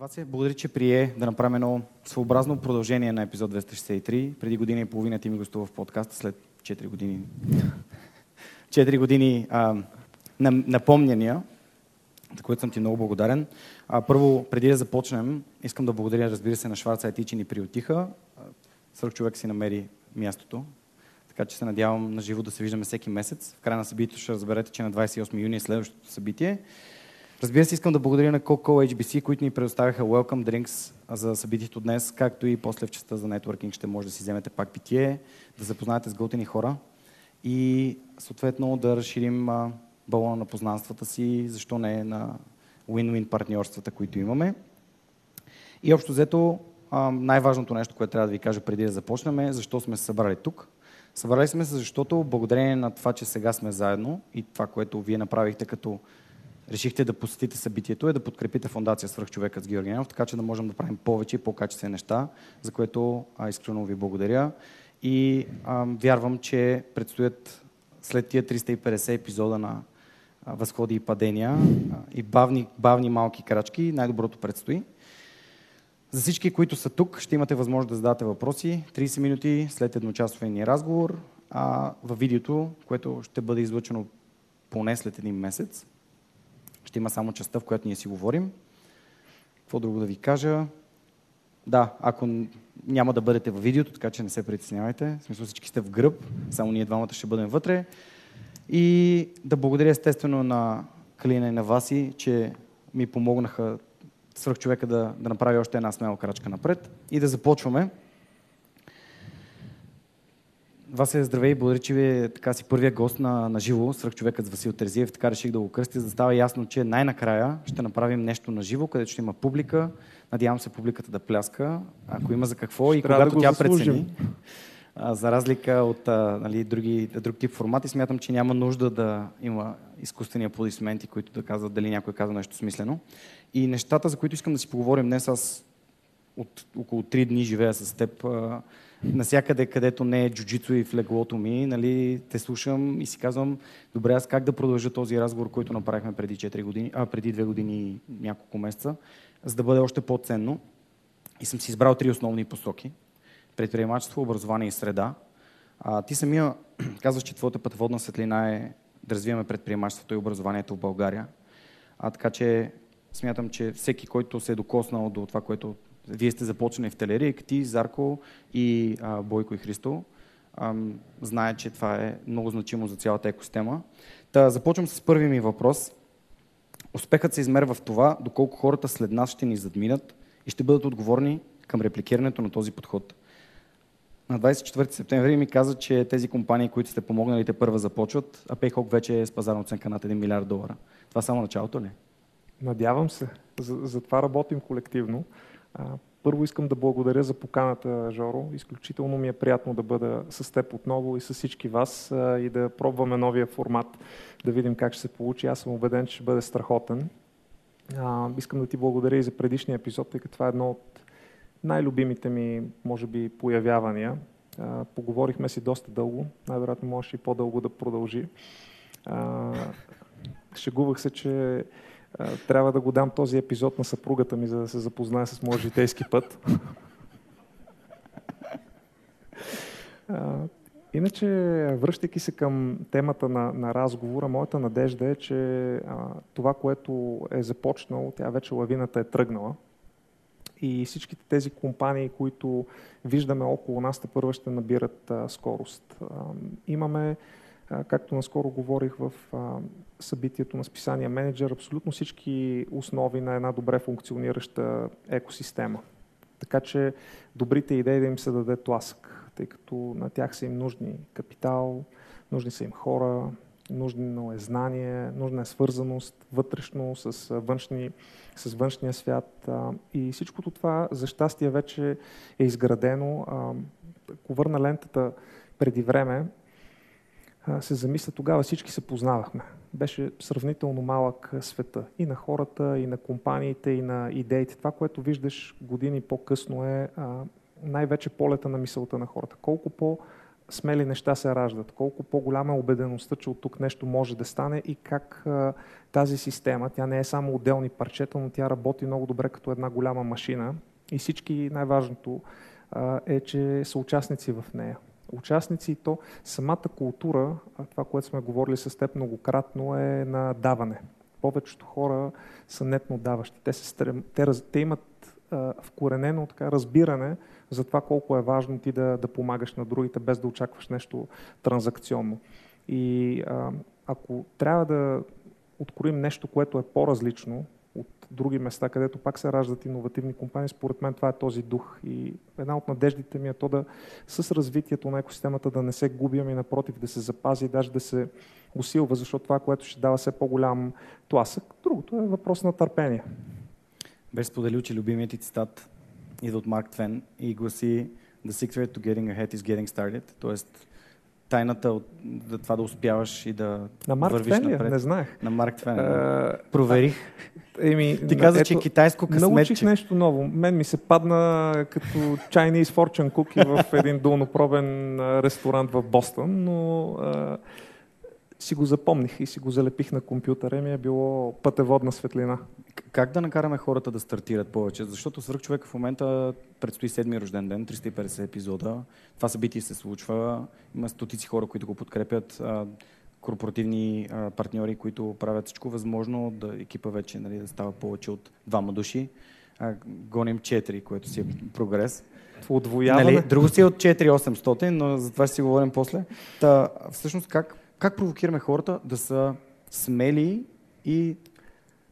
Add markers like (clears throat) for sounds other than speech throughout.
Васе, благодаря, че прие да направим едно своеобразно продължение на епизод 263. Преди година и половина ти ми гостува в подкаста, след 4 години. (laughs) 4 години а, напомняния, за което съм ти много благодарен. А, първо, преди да започнем, искам да благодаря, разбира се, на Шварца IT, че ни приотиха. Сръх човек си намери мястото. Така че се надявам на живо да се виждаме всеки месец. В края на събитието ще разберете, че на 28 юни е следващото събитие. Разбира се, искам да благодаря на Coca-Cola HBC, които ни предоставяха Welcome Drinks за събитието днес, както и после в частта за нетворкинг ще може да си вземете пак питие, да запознаете с готини хора и съответно да разширим балона на познанствата си, защо не на win-win партньорствата, които имаме. И общо взето, най-важното нещо, което трябва да ви кажа преди да започнем е защо сме се събрали тук. Събрали сме се, защото благодарение на това, че сега сме заедно и това, което вие направихте като решихте да посетите събитието е да подкрепите фундация Свръхчовекът с Георги Ненов, така че да можем да правим повече и по-качествени неща, за което а, искрено ви благодаря. И а, вярвам, че предстоят след тия 350 епизода на а, възходи и падения а, и бавни, бавни малки крачки, най-доброто предстои. За всички, които са тук, ще имате възможност да зададете въпроси. 30 минути след едночасовия ни разговор а, във видеото, което ще бъде излъчено поне след един месец. Ще има само частта, в която ние си говорим. Какво друго да ви кажа? Да, ако няма да бъдете във видеото, така че не се притеснявайте. В смисъл всички сте в гръб, само ние двамата ще бъдем вътре. И да благодаря естествено на Калина и на Васи, че ми помогнаха свърх човека да, да направи още една смела крачка напред и да започваме. Вас е здравей, благодаря, че ви е така си първия гост на, на живо, свръх човекът с Васил Терзиев, така реших да го кръстя, за да става ясно, че най-накрая ще направим нещо на живо, където ще има публика. Надявам се публиката да пляска, ако има за какво ще и когато да тя заслужим. прецени. А, за разлика от а, нали, други, друг тип формати, смятам, че няма нужда да има изкуствени аплодисменти, които да казват дали някой казва нещо смислено. И нещата, за които искам да си поговорим днес, аз от около 3 дни живея с теб, насякъде, където не е джуджицу и в леглото ми, нали, те слушам и си казвам, добре, аз как да продължа този разговор, който направихме преди 4 години, а, преди 2 години и няколко месеца, за да бъде още по-ценно. И съм си избрал три основни посоки. Предприемачество, образование и среда. А, ти самия (clears throat) казваш, че твоята пътеводна светлина е да развиваме предприемачеството и образованието в България. А, така че смятам, че всеки, който се е докоснал до това, което вие сте започнали в Телерик, ти, Зарко и а, Бойко и Христо. А, знае, че това е много значимо за цялата екосистема. Та, започвам с първи ми въпрос. Успехът се измерва в това, доколко хората след нас ще ни задминат и ще бъдат отговорни към репликирането на този подход. На 24 септември ми каза, че тези компании, които сте помогнали, те първа започват, а PayHawk вече е с пазарна оценка над 1 милиард долара. Това само началото ли? Надявам се. За, за това работим колективно. Първо искам да благодаря за поканата, Жоро. Изключително ми е приятно да бъда с теб отново и с всички вас и да пробваме новия формат, да видим как ще се получи. Аз съм убеден, че ще бъде страхотен. искам да ти благодаря и за предишния епизод, тъй като това е едно от най-любимите ми, може би, появявания. поговорихме си доста дълго, най-вероятно можеше и по-дълго да продължи. шегувах се, че трябва да го дам този епизод на съпругата ми, за да се запознае с моят житейски път. Иначе, връщайки се към темата на, на разговора, моята надежда е, че а, това, което е започнало, тя вече лавината е тръгнала. И всичките тези компании, които виждаме около нас, те първо ще набират а, скорост. А, имаме Както наскоро говорих в събитието на списание Менеджер, абсолютно всички основи на една добре функционираща екосистема. Така че добрите идеи да им се даде тласък, тъй като на тях са им нужни капитал, нужни са им хора, нужно е знание, нужна е свързаност вътрешно с, външни, с външния свят. И всичкото това, за щастие, вече е изградено. Ако върна лентата преди време, се замисля, тогава всички се познавахме. Беше сравнително малък света и на хората, и на компаниите, и на идеите. Това, което виждаш години по-късно е най-вече полета на мисълта на хората. Колко по- смели неща се раждат, колко по-голяма е убедеността, че от тук нещо може да стане и как а, тази система, тя не е само отделни парчета, но тя работи много добре като една голяма машина и всички, най-важното е, че са участници в нея. Участници и то самата култура, това, което сме говорили с теб многократно, е на даване. Повечето хора са нетно даващи. Те, се стрем, те, те имат а, вкоренено така, разбиране за това колко е важно ти да, да помагаш на другите, без да очакваш нещо транзакционно. И а, ако трябва да откроим нещо, което е по-различно от други места, където пак се раждат иновативни компании, според мен това е този дух. И една от надеждите ми е то да с развитието на екосистемата да не се губим и напротив да се запази и даже да се усилва, защото това, което ще дава все по-голям тласък. Другото е въпрос на търпение. Беше споделил, че любимият ти цитат идва от Марк Твен и гласи The secret to getting ahead is getting started. Тоест, тайната от да, това да успяваш и да на Марк вървиш Твен напред. Не знаех. На Марк Твен. Uh, Проверих. Еми, Ти каза, че е китайско късметче. Научих нещо ново. Мен ми се падна като Chinese fortune cookie в един долнопробен ресторант в Бостон, но uh, си го запомних и си го залепих на компютъра и ми е било пътеводна светлина. Как да накараме хората да стартират повече? Защото свърх човек в момента предстои седми рожден ден, 350 епизода. Това събитие се случва. Има стотици хора, които го подкрепят. корпоративни партньори, които правят всичко възможно да екипа вече нали, да става повече от двама души. гоним 4, което си е прогрес. Отвояване. Нали, друго си е от 4-800, но за това ще си говорим после. Та, всъщност как, как провокираме хората да са смели и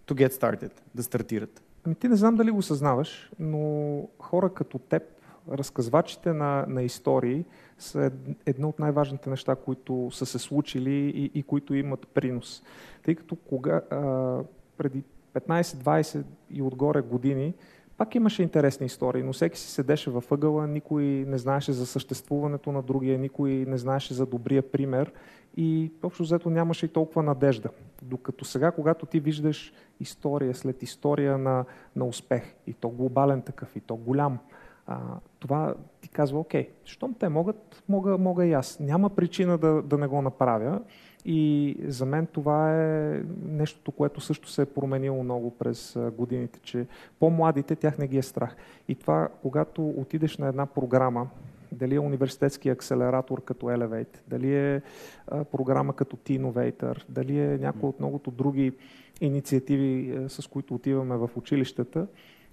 to get started, да стартират? Ти не знам дали го съзнаваш, но хора като теб, разказвачите на, на истории, са едно от най-важните неща, които са се случили и, и които имат принос. Тъй като кога, а, преди 15-20 и отгоре години пак имаше интересни истории, но всеки си седеше във ъгъла, никой не знаеше за съществуването на другия, никой не знаеше за добрия пример и общо взето нямаше и толкова надежда. Докато сега, когато ти виждаш история след история на, на успех, и то глобален такъв, и то голям, а, това ти казва, окей, щом те могат, мога, мога и аз. Няма причина да, да не го направя. И за мен това е нещото, което също се е променило много през годините, че по-младите тях не ги е страх. И това, когато отидеш на една програма, дали е университетски акселератор като Elevate, дали е а, програма като T-Innovator, дали е някои от многото други инициативи, а, с които отиваме в училищата,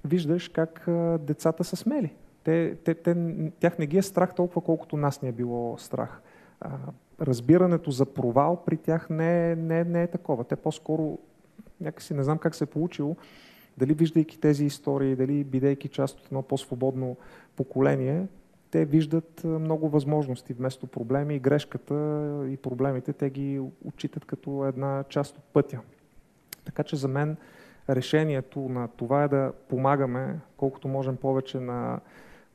виждаш как а, децата са смели. Те, те, те, тях не ги е страх толкова, колкото нас ни е било страх. А, разбирането за провал при тях не е, не, не е такова. Те по-скоро, някакси не знам как се е получило, дали виждайки тези истории, дали бидейки част от едно по-свободно поколение, те виждат много възможности вместо проблеми и грешката и проблемите, те ги отчитат като една част от пътя. Така че за мен решението на това е да помагаме колкото можем повече на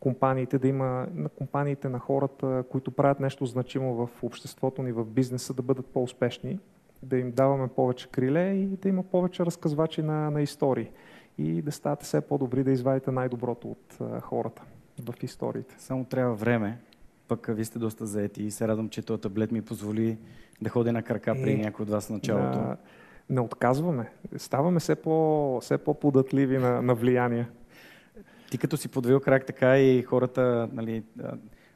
компаниите, да има на компаниите, на хората, които правят нещо значимо в обществото ни, в бизнеса, да бъдат по-успешни, да им даваме повече криле и да има повече разказвачи на, на истории и да ставате все по-добри, да извадите най-доброто от хората в историите. Само трябва време, пък вие сте доста заети и се радвам, че този таблет ми позволи да ходя на крака при е, някой от вас в началото. Да, не отказваме. Ставаме все, по, все по-податливи на, на влияние. Ти като си подвил крак, така и хората, нали,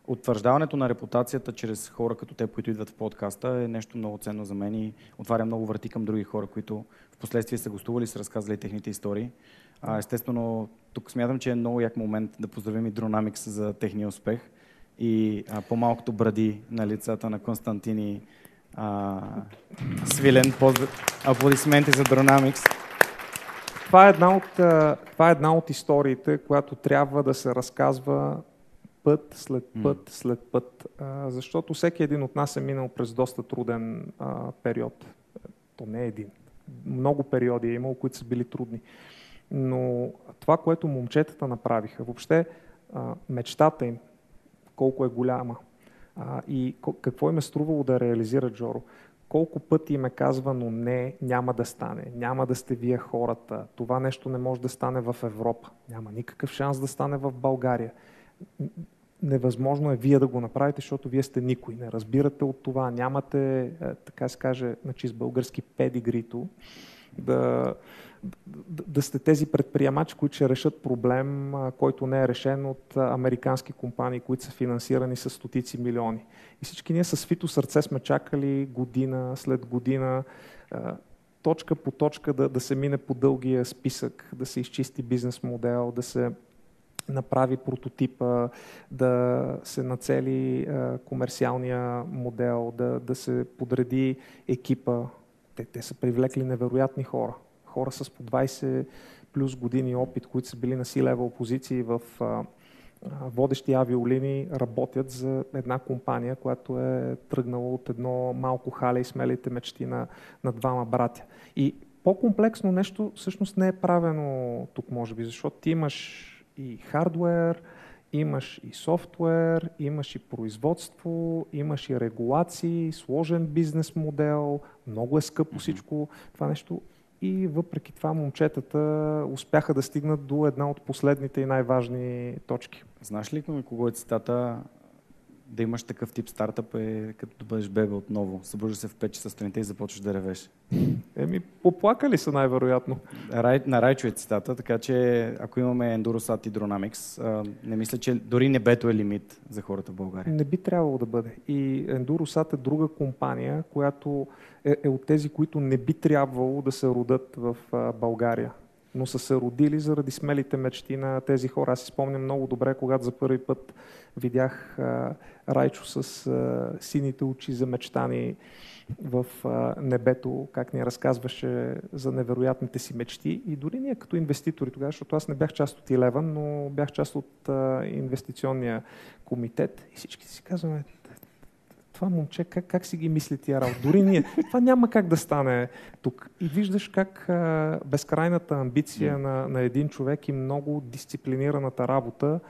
утвърждаването на репутацията чрез хора като те, които идват в подкаста е нещо много ценно за мен и отваря много врати към други хора, които последствие са гостували и са разказали техните истории. А, естествено, тук смятам, че е много як момент да поздравим и Dronamics за техния успех и а, по-малкото бради на лицата на Константини а, Свилен. Поздрав... Аплодисменти за Dronamics. Това е, една от, това е една от историите, която трябва да се разказва път след път след път, защото всеки един от нас е минал през доста труден а, период. То не е един. Много периоди е имало, които са били трудни. Но това, което момчетата направиха, въобще а, мечтата им, колко е голяма и какво им е струвало да реализират Джоро. Колко пъти им е казвано не, няма да стане, няма да сте вие хората, това нещо не може да стане в Европа, няма никакъв шанс да стане в България. Невъзможно е вие да го направите, защото вие сте никой. Не разбирате от това, нямате, е, така се каже, значи с български педигрито, да, да, сте тези предприемачи, които ще решат проблем, който не е решен от американски компании, които са финансирани с стотици милиони. И всички ние с свито сърце сме чакали година след година, точка по точка да, да се мине по дългия списък, да се изчисти бизнес модел, да се направи прототипа, да се нацели комерциалния модел, да, да се подреди екипа. Те, те са привлекли невероятни хора. Хора с по 20 плюс години опит, които са били на си-левел позиции в а, водещи авиолини, работят за една компания, която е тръгнала от едно малко хале и смелите мечти на, на двама братя. И по-комплексно нещо всъщност не е правено тук, може би, защото ти имаш и хардвер, имаш и софтуер, имаш и производство, имаш и регулации, сложен бизнес модел, много е скъпо всичко това нещо. И въпреки това момчетата успяха да стигнат до една от последните и най-важни точки. Знаеш ли кого е цитата да имаш такъв тип стартъп е като да бъдеш бебе отново. Събуждаш се в 5 часа сутринта и започваш да ревеш. Еми, поплакали са най-вероятно. Рай, на Райчо е цитата, така че ако имаме Endurosat и Dronamics, не мисля, че дори небето е лимит за хората в България. Не би трябвало да бъде. И Endurosat е друга компания, която е, е от тези, които не би трябвало да се родат в България но са се родили заради смелите мечти на тези хора. Аз си спомням много добре, когато за първи път видях а, Райчо с а, сините очи за мечтани в а, небето, как ни разказваше за невероятните си мечти. И дори ние като инвеститори тогава, защото аз не бях част от Илеван, но бях част от а, инвестиционния комитет и всички си казваме, това момче, как, как си ги мисли тия работа? Дори ние. Това няма как да стане тук. И виждаш как а, безкрайната амбиция на, на един човек и много дисциплинираната работа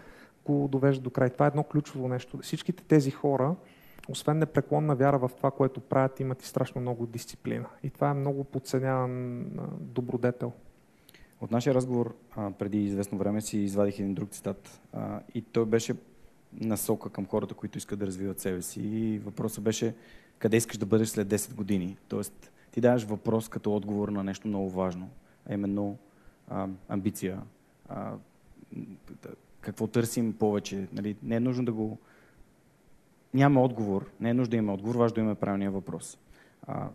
го довежда до край. Това е едно ключово нещо. Всичките тези хора, освен непреклонна вяра в това, което правят, имат и страшно много дисциплина. И това е много подценяван добродетел. От нашия разговор а, преди известно време си извадих един друг цитат а, и той беше насока към хората, които искат да развиват себе си. И въпросът беше къде искаш да бъдеш след 10 години. Тоест, ти даваш въпрос като отговор на нещо много важно, а именно а, амбиция. А, какво търсим повече. Нали? Не е нужно да го... Няма отговор. Не е нужно да има отговор, важно да има правилния въпрос. А,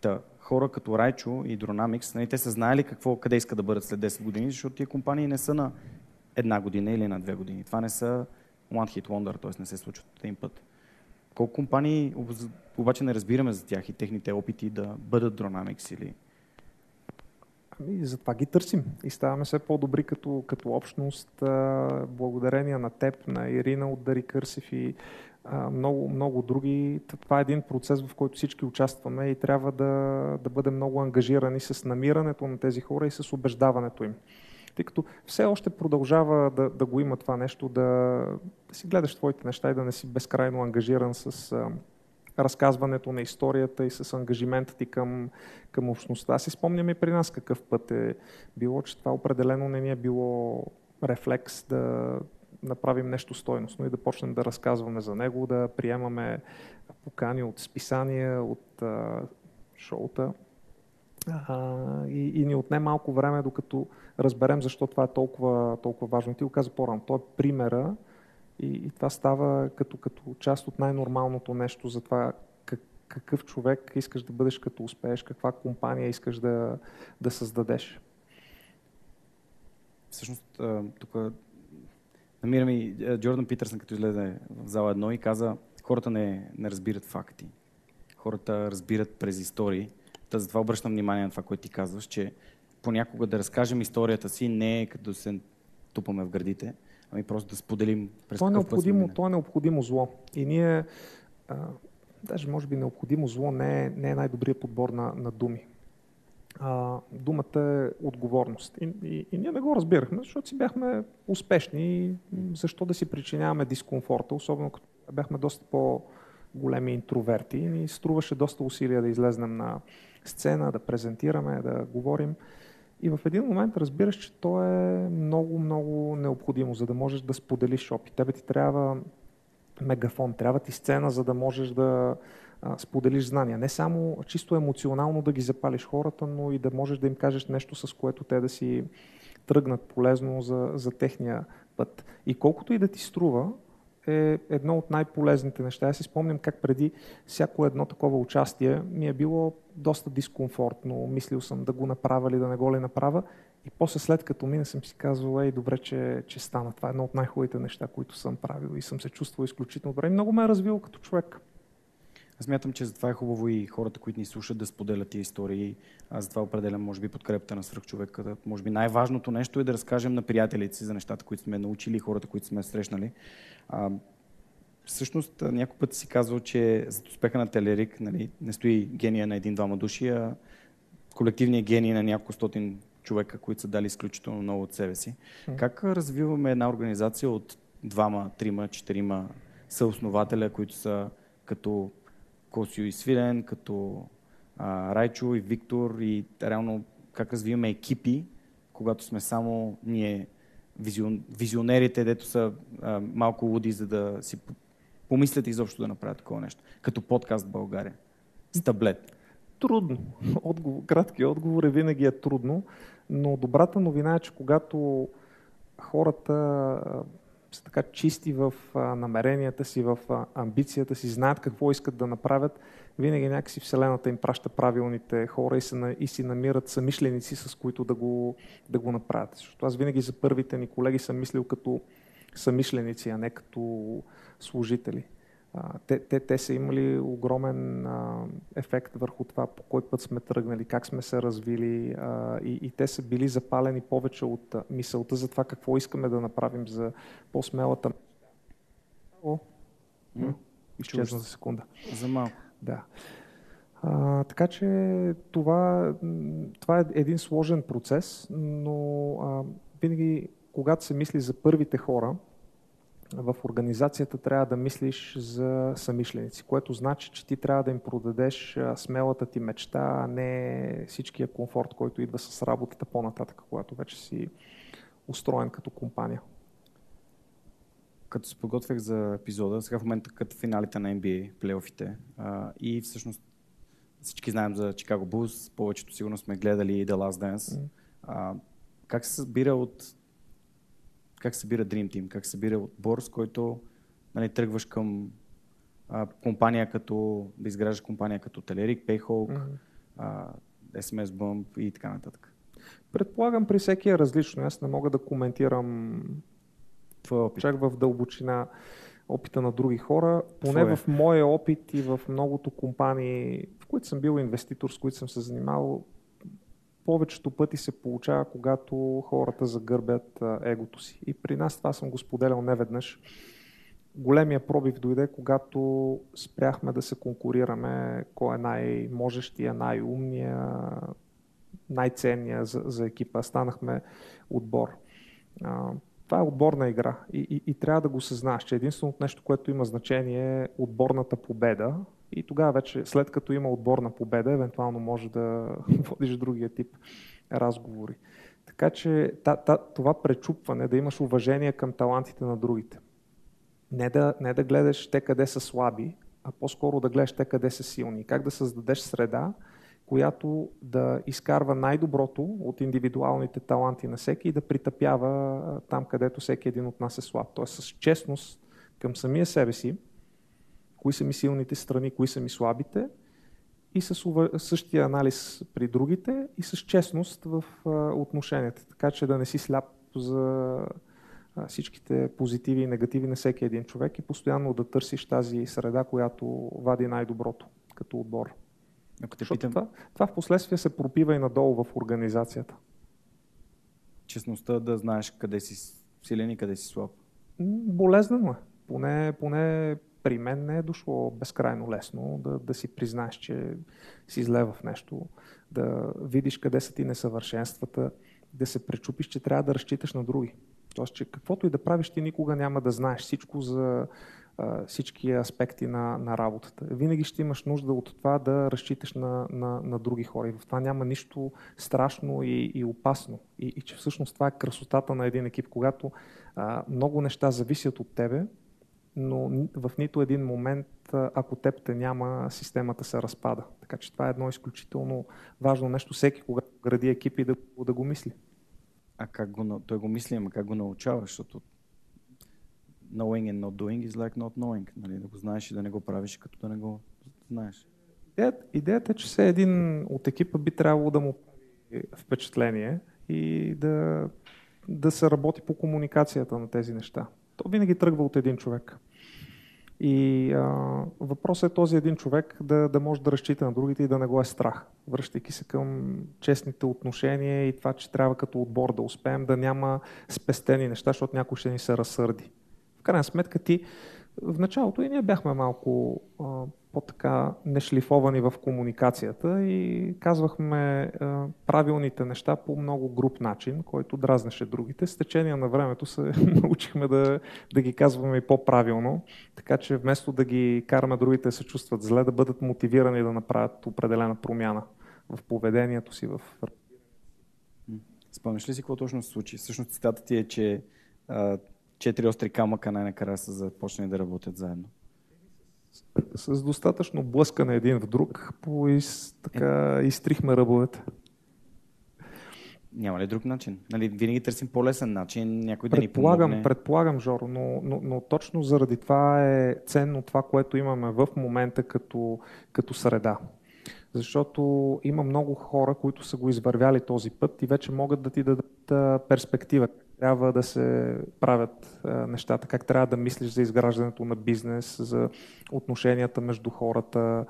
та, хора като Райчо и Dronamics, нали, те са знаели какво, къде искат да бъдат след 10 години, защото тия компании не са на една година или на две години. Това не са one hit wonder, т.е. не се случват един път. Колко компании обаче не разбираме за тях и техните опити да бъдат Dronamics или... Ами, затова ги търсим и ставаме все по-добри като, като общност, благодарение на теб, на Ирина от Дари Кърсев и много, много други. Това е един процес, в който всички участваме и трябва да, да бъдем много ангажирани с намирането на тези хора и с убеждаването им тъй като все още продължава да, да го има това нещо, да, да си гледаш твоите неща и да не си безкрайно ангажиран с а, разказването на историята и с ангажимента ти към, към общността. Аз си спомням и при нас какъв път е било, че това определено не ни е било рефлекс да направим нещо стойностно и да почнем да разказваме за него, да приемаме покани от списания, от а, шоута. А, и, и ни отне малко време, докато разберем защо това е толкова, толкова важно. Ти го каза по-рано. Той е примера и, и това става като, като част от най-нормалното нещо за това как, какъв човек искаш да бъдеш като успееш, каква компания искаш да, да създадеш. Всъщност, тук намираме и Джордан Питърсън, като излезе в зала едно и каза, хората не, не разбират факти. Хората разбират през истории. Та затова обръщам внимание на това, което ти казваш, че понякога да разкажем историята си не е като се тупаме в градите, ами просто да споделим през това е необходимо, Това е необходимо зло. И ние, а, даже може би необходимо зло не е, не е най-добрият подбор на, на думи. А, думата е отговорност. И, и, и ние не го разбирахме, защото си бяхме успешни и защо да си причиняваме дискомфорта, особено като бяхме доста по-големи интроверти и ни струваше доста усилия да излезнем на сцена, да презентираме, да говорим. И в един момент разбираш, че то е много, много необходимо, за да можеш да споделиш опит. Тебе ти трябва мегафон, трябва ти сцена, за да можеш да споделиш знания. Не само чисто емоционално да ги запалиш хората, но и да можеш да им кажеш нещо, с което те да си тръгнат полезно за, за техния път. И колкото и да ти струва, е едно от най-полезните неща. Аз си спомням как преди всяко едно такова участие ми е било доста дискомфортно. Мислил съм да го направя или да не го ли направя. И после след като мина съм си казвал, ей, добре, че, че стана. Това е едно от най-хубавите неща, които съм правил и съм се чувствал изключително добре. И много ме е развил като човек. Аз мятам, че затова е хубаво и хората, които ни слушат, да споделят тези истории. Аз затова определям, може би, подкрепата на свръхчовека. Може би най-важното нещо е да разкажем на приятелите си за нещата, които сме научили, хората, които сме срещнали. А, всъщност, някой път си казвал, че за успеха на Телерик нали, не стои гения на един-двама души, а колективният гений на няколко стотин човека, които са дали изключително много от себе си. Mm. Как развиваме една организация от двама, трима, четирима съоснователя, които са като Косио и Свилен, като а, Райчо и Виктор и реално как развиваме екипи, когато сме само ние визион, визионерите, дето са а, малко луди, за да си помислят изобщо да направят такова нещо. Като подкаст в България. С таблет. Трудно. Отговор, краткият отговор е винаги е трудно, но добрата новина е, че когато хората са така чисти в намеренията си, в амбицията си, знаят какво искат да направят, винаги някакси Вселената им праща правилните хора и, се, и си намират самишленици, с които да го, да го направят. Защото аз винаги за първите ни колеги съм мислил като самишленици, а не като служители те, те, те са имали огромен а, ефект върху това по кой път сме тръгнали, как сме се развили а, и, и те са били запалени повече от мисълта за това какво искаме да направим за по-смелата. О, mm. изчезна за секунда. За малко. Да. А, така че това, това е един сложен процес, но а, винаги, когато се мисли за първите хора, в организацията трябва да мислиш за самишленици, което значи, че ти трябва да им продадеш смелата ти мечта, а не всичкия комфорт, който идва с работата по-нататък, когато вече си устроен като компания. Като се подготвях за епизода, сега в момента като финалите на NBA, плейофите, и всъщност всички знаем за Чикаго Булс, повечето сигурно сме гледали The Last Dance. Mm. как се събира от как се събира Dream Team, как се събира отбор, с който нали, тръгваш към а, компания като, да изграждаш компания като Телерик, Payhawk, mm-hmm. SMS Bump и така нататък. Предполагам при всеки е различно. Аз не мога да коментирам твой опит. чак в дълбочина опита на други хора. Поне Твое. в моя опит и в многото компании, в които съм бил инвеститор, с които съм се занимавал, повечето пъти се получава, когато хората загърбят егото си. И при нас това съм го споделял неведнъж. Големия пробив дойде, когато спряхме да се конкурираме кой е най-можещия, най-умния, най-ценния за, за екипа. Станахме отбор. Това е отборна игра и, и, и трябва да го съзнаеш, че единственото нещо, което има значение е отборната победа, и тогава вече, след като има отборна победа, евентуално може да (laughs) водиш другия тип разговори. Така че та, та, това пречупване, да имаш уважение към талантите на другите. Не да, не да гледаш те къде са слаби, а по-скоро да гледаш те къде са силни. Как да създадеш среда, която да изкарва най-доброто от индивидуалните таланти на всеки и да притъпява там, където всеки един от нас е слаб. Тоест с честност към самия себе си, кои са ми силните страни, кои са ми слабите и с същия анализ при другите и с честност в отношенията, така че да не си сляп за всичките позитиви и негативи на всеки един човек и постоянно да търсиш тази среда, която вади най-доброто като отбор. Ако те питам... това, това в последствие се пропива и надолу в организацията. Честността да знаеш къде си силен и къде си слаб. Болезнено е. Поне, поне при мен не е дошло безкрайно лесно да, да си признаеш, че си зле в нещо, да видиш къде са ти несъвършенствата, да се пречупиш, че трябва да разчиташ на други. Тоест, че каквото и да правиш, ти никога няма да знаеш всичко за а, всички аспекти на, на работата. Винаги ще имаш нужда от това да разчиташ на, на, на други хора. И в това няма нищо страшно и, и опасно. И, и че всъщност това е красотата на един екип, когато а, много неща зависят от тебе, но в нито един момент, ако теб те няма, системата се разпада. Така че това е едно изключително важно нещо, всеки когато гради екипи да, да го мисли. А как го, той го мисли, ама как го научава, защото knowing and not doing is like not knowing. Нали? Да го знаеш и да не го правиш, като да не го знаеш. Идеята, идеята е, че все един от екипа би трябвало да му прави впечатление и да, да се работи по комуникацията на тези неща. То винаги тръгва от един човек. И а, въпросът е този един човек да, да може да разчита на другите и да не го е страх. Връщайки се към честните отношения и това, че трябва като отбор да успеем да няма спестени неща, защото някой ще ни се разсърди. В крайна сметка ти в началото и ние бяхме малко а, по-така нешлифовани в комуникацията и казвахме а, правилните неща по много груп начин, който дразнеше другите. С течение на времето се (laughs) научихме да, да ги казваме и по-правилно, така че вместо да ги караме другите да се чувстват зле, да бъдат мотивирани да направят определена промяна в поведението си, в Спомняш ли си какво точно се случи? Всъщност цитата ти е, че а, четири остри камъка най-накрая са започнали да работят заедно. С, с достатъчно блъскане един в друг, по из, така е. изтрихме ръбовете. Няма ли друг начин? Нали, винаги търсим по-лесен начин, някой да ни помогне. Предполагам, Жоро, но, но, но точно заради това е ценно това, което имаме в момента като, като среда. Защото има много хора, които са го извървяли този път и вече могат да ти дадат перспектива трябва да се правят а, нещата, как трябва да мислиш за изграждането на бизнес, за отношенията между хората,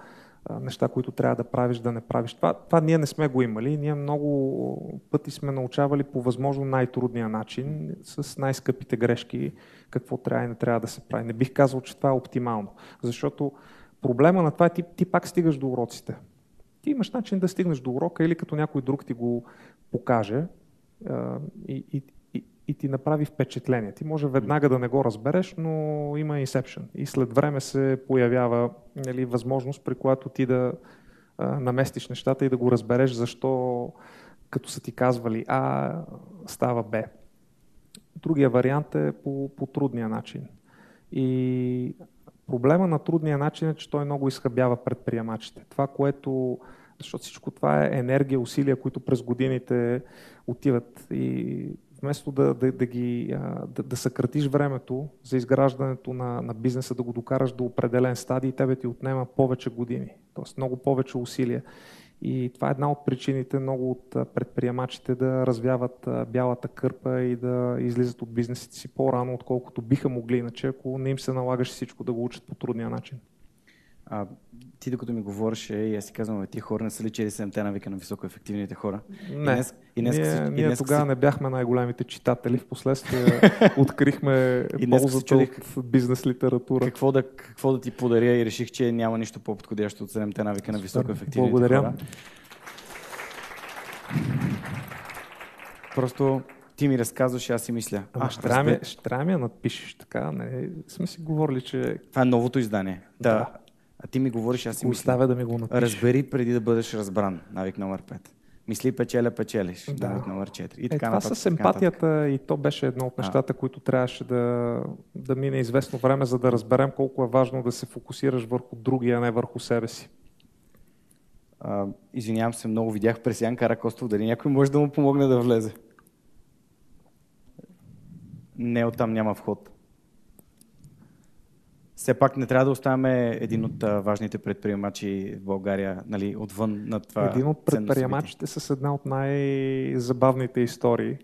а, неща, които трябва да правиш, да не правиш. Това, това ние не сме го имали. Ние много пъти сме научавали по възможно най-трудния начин, с най-скъпите грешки, какво трябва и не трябва да се прави. Не бих казал, че това е оптимално, защото проблема на това е ти, ти пак стигаш до уроците. Ти имаш начин да стигнеш до урока или като някой друг ти го покаже, и, и, и ти направи впечатление. Ти може веднага да не го разбереш, но има инсепшн. И след време се появява нали, възможност, при която ти да а, наместиш нещата и да го разбереш защо като са ти казвали А, става Б. Другия вариант е по, по трудния начин. И проблема на трудния начин е, че той много изхъбява предприемачите. Това, което защото всичко това е енергия, усилия, които през годините отиват и вместо да, да, да, ги, да, да съкратиш времето за изграждането на, на бизнеса, да го докараш до определен стадий, тебе ти отнема повече години, т.е. много повече усилия. И това е една от причините много от предприемачите да развяват бялата кърпа и да излизат от бизнесите си по-рано, отколкото биха могли иначе, ако не им се налагаш всичко да го учат по трудния начин. А, ти докато ми говореше и аз си казвам, ти хора не са ли 4-7 навика на високоефективните хора? Не, и днес, и днес, ние, и днес, ние тогава си... не бяхме най-големите читатели, в последствие (laughs) открихме и ползата чудих, от бизнес литература. Какво да, какво да ти подаря и реших, че няма нищо по-подходящо от 7 навика на високоефективните Благодаря. хора. Просто ти ми разказваш, аз си мисля. Ама ще, трябва ще трябва ми я надпишеш така. Не, сме си говорили, че... Това е новото издание. Да. да. А ти ми говориш, аз си мисля. да ми го напишеш. Разбери преди да бъдеш разбран. Навик номер 5. Мисли печеля, печелиш. Да. Навик номер 4. И е, така това с емпатията и то беше едно от нещата, а. които трябваше да, да мине известно време, за да разберем колко е важно да се фокусираш върху другия, а не върху себе си. А, извинявам се, много видях през Ян Каракостов, дали някой може да му помогне да влезе. Не, оттам няма вход все пак не трябва да оставяме един от важните предприемачи в България нали, отвън на това. Един от предприемачите с една от най-забавните истории.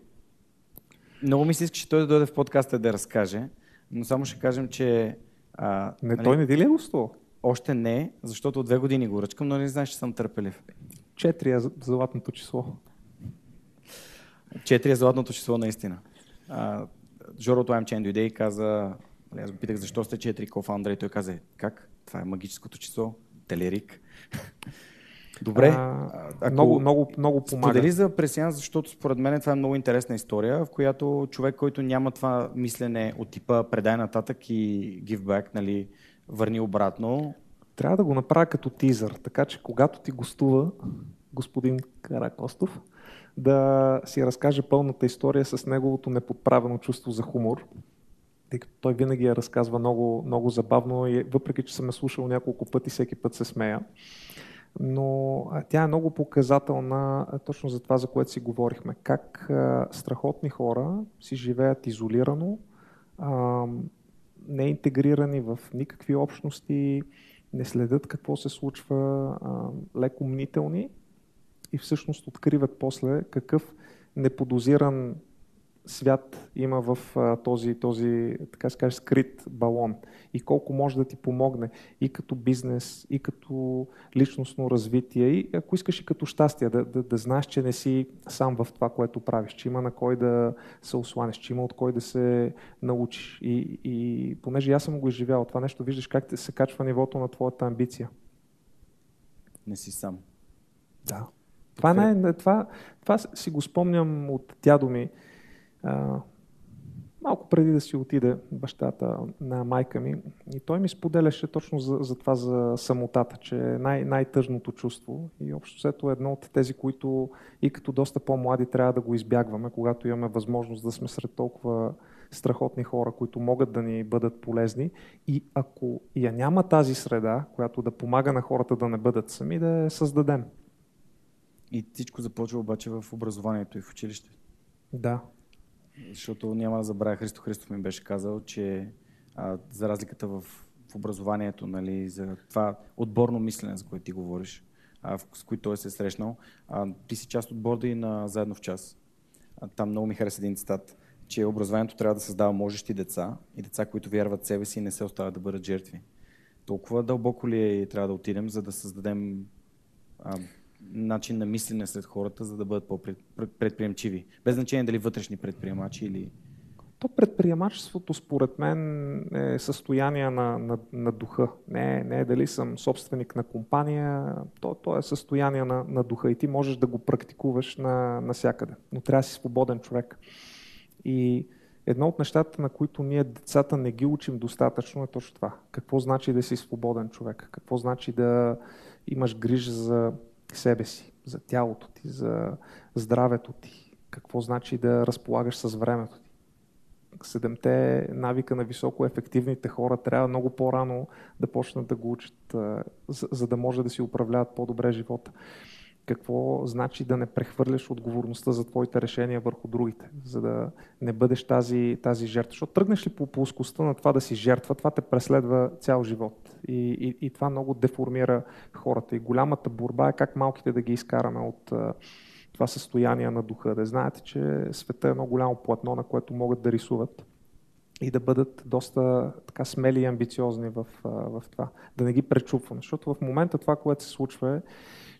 Много ми се иска, че той да дойде в подкаста да разкаже, но само ще кажем, че... А, не, нали, той не ти ли е гостувал? Още не, защото от две години го ръчкам, но не знаеш, че съм търпелив. Четири е златното число. Четири е златното число, наистина. А, Жоро Туаймчен дойде и каза, Нали, аз го питах защо сте четири кофаундъра и той каза, как? Това е магическото число, телерик. (laughs) Добре. А, ако... много, много, много помага. Сподели за пресиан, защото според мен това е много интересна история, в която човек, който няма това мислене от типа предай нататък и give back, нали, върни обратно. Трябва да го направя като тизър, така че когато ти гостува господин Каракостов, да си разкаже пълната история с неговото неподправено чувство за хумор, тъй като той винаги я разказва много, много забавно и въпреки, че съм я слушал няколко пъти, всеки път се смея. Но тя е много показателна точно за това, за което си говорихме. Как страхотни хора си живеят изолирано, не интегрирани в никакви общности, не следят какво се случва, леко мнителни и всъщност откриват после какъв неподозиран свят има в този, този така се каже, скрит балон и колко може да ти помогне и като бизнес, и като личностно развитие, и ако искаш и като щастие, да, да, да знаеш, че не си сам в това, което правиш, че има на кой да се осланеш, че има от кой да се научиш. И, и понеже аз съм го изживял това нещо, виждаш как се качва нивото на твоята амбиция. Не си сам. Да. Това, не, това, това си го спомням от дядо ми. А, малко преди да си отиде бащата на майка ми, и той ми споделяше точно за, за това за самотата, че е най- най-тъжното чувство и общо взето е едно от тези, които и като доста по-млади трябва да го избягваме, когато имаме възможност да сме сред толкова страхотни хора, които могат да ни бъдат полезни и ако я няма тази среда, която да помага на хората да не бъдат сами, да я създадем. И всичко започва обаче в образованието и в училище. Да. Защото няма да забравя, Христо Христов ми беше казал, че а, за разликата в, в образованието, нали, за това отборно мислене, за което ти говориш, а, в, с които той се е срещнал, а, ти си част от борда и на Заедно в час. А, там много ми хареса един цитат, че образованието трябва да създава можещи деца и деца, които вярват в себе си и не се остават да бъдат жертви. Толкова дълбоко ли е, трябва да отидем, за да създадем а, начин на мислене сред хората, за да бъдат по-предприемчиви. Без значение дали вътрешни предприемачи или... То предприемачеството според мен е състояние на, на, на духа. Не, не е дали съм собственик на компания, то, то е състояние на, на духа и ти можеш да го практикуваш на, насякъде. Но трябва да си свободен човек. И едно от нещата, на които ние децата не ги учим достатъчно е точно това. Какво значи да си свободен човек? Какво значи да имаш грижа за себе си, за тялото ти, за здравето ти, какво значи да разполагаш с времето ти. Седемте навика на високо ефективните хора трябва много по-рано да почнат да го учат, за, за да може да си управляват по-добре живота. Какво значи да не прехвърляш отговорността за твоите решения върху другите, за да не бъдеш тази, тази жертва. Защото тръгнеш ли по плоскостта на това да си жертва, това те преследва цял живот. И, и, и това много деформира хората. И голямата борба е как малките да ги изкараме от това състояние на духа. Да знаете, че света е едно голямо платно, на което могат да рисуват и да бъдат доста така смели и амбициозни в, в това. Да не ги пречупваме. Защото в момента това, което се случва е,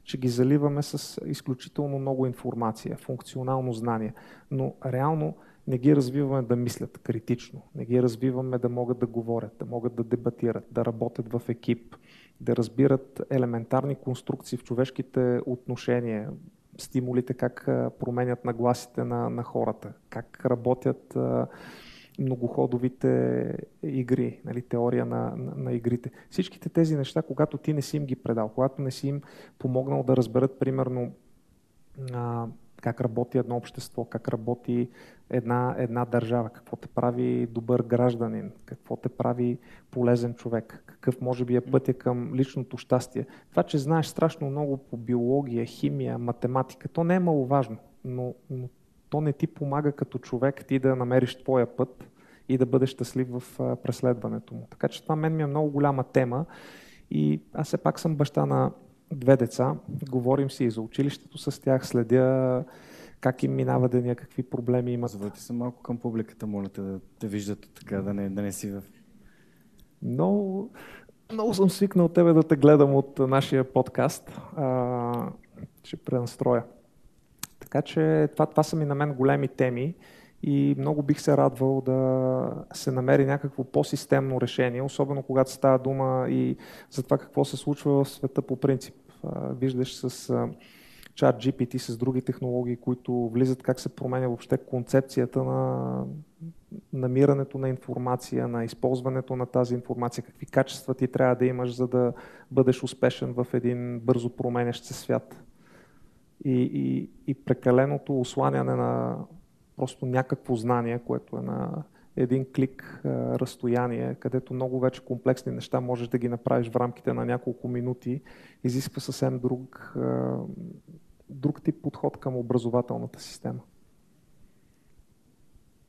че ги заливаме с изключително много информация, функционално знание. Но реално не ги развиваме да мислят критично, не ги развиваме да могат да говорят, да могат да дебатират, да работят в екип, да разбират елементарни конструкции в човешките отношения, стимулите как променят нагласите на, на хората, как работят многоходовите игри, нали, теория на, на, на игрите. Всичките тези неща, когато ти не си им ги предал, когато не си им помогнал да разберат, примерно, а, как работи едно общество, как работи една, една държава, какво те прави добър гражданин, какво те прави полезен човек, какъв може би е пътя към личното щастие. Това, че знаеш страшно много по биология, химия, математика, то не е маловажно, но, но то не ти помага като човек ти да намериш твоя път и да бъдеш щастлив в преследването му. Така че това мен ми е много голяма тема и аз все пак съм баща на две деца, говорим си и за училището с тях, следя как им минава деня, какви проблеми имат. Завърти се малко към публиката, моля те да те виждат така, да не, да не си в... Много, много съм свикнал тебе да те гледам от нашия подкаст. А, ще пренастроя. Така че това, това са ми на мен големи теми и много бих се радвал да се намери някакво по-системно решение, особено когато става дума и за това какво се случва в света по принцип. Виждаш с чат GPT, с други технологии, които влизат, как се променя въобще концепцията на намирането на информация, на използването на тази информация, какви качества ти трябва да имаш, за да бъдеш успешен в един бързо променящ се свят. И, и, и прекаленото осланяне на просто някакво знание, което е на един клик а, разстояние, където много вече комплексни неща можеш да ги направиш в рамките на няколко минути, изисква съвсем друг, а, друг тип подход към образователната система.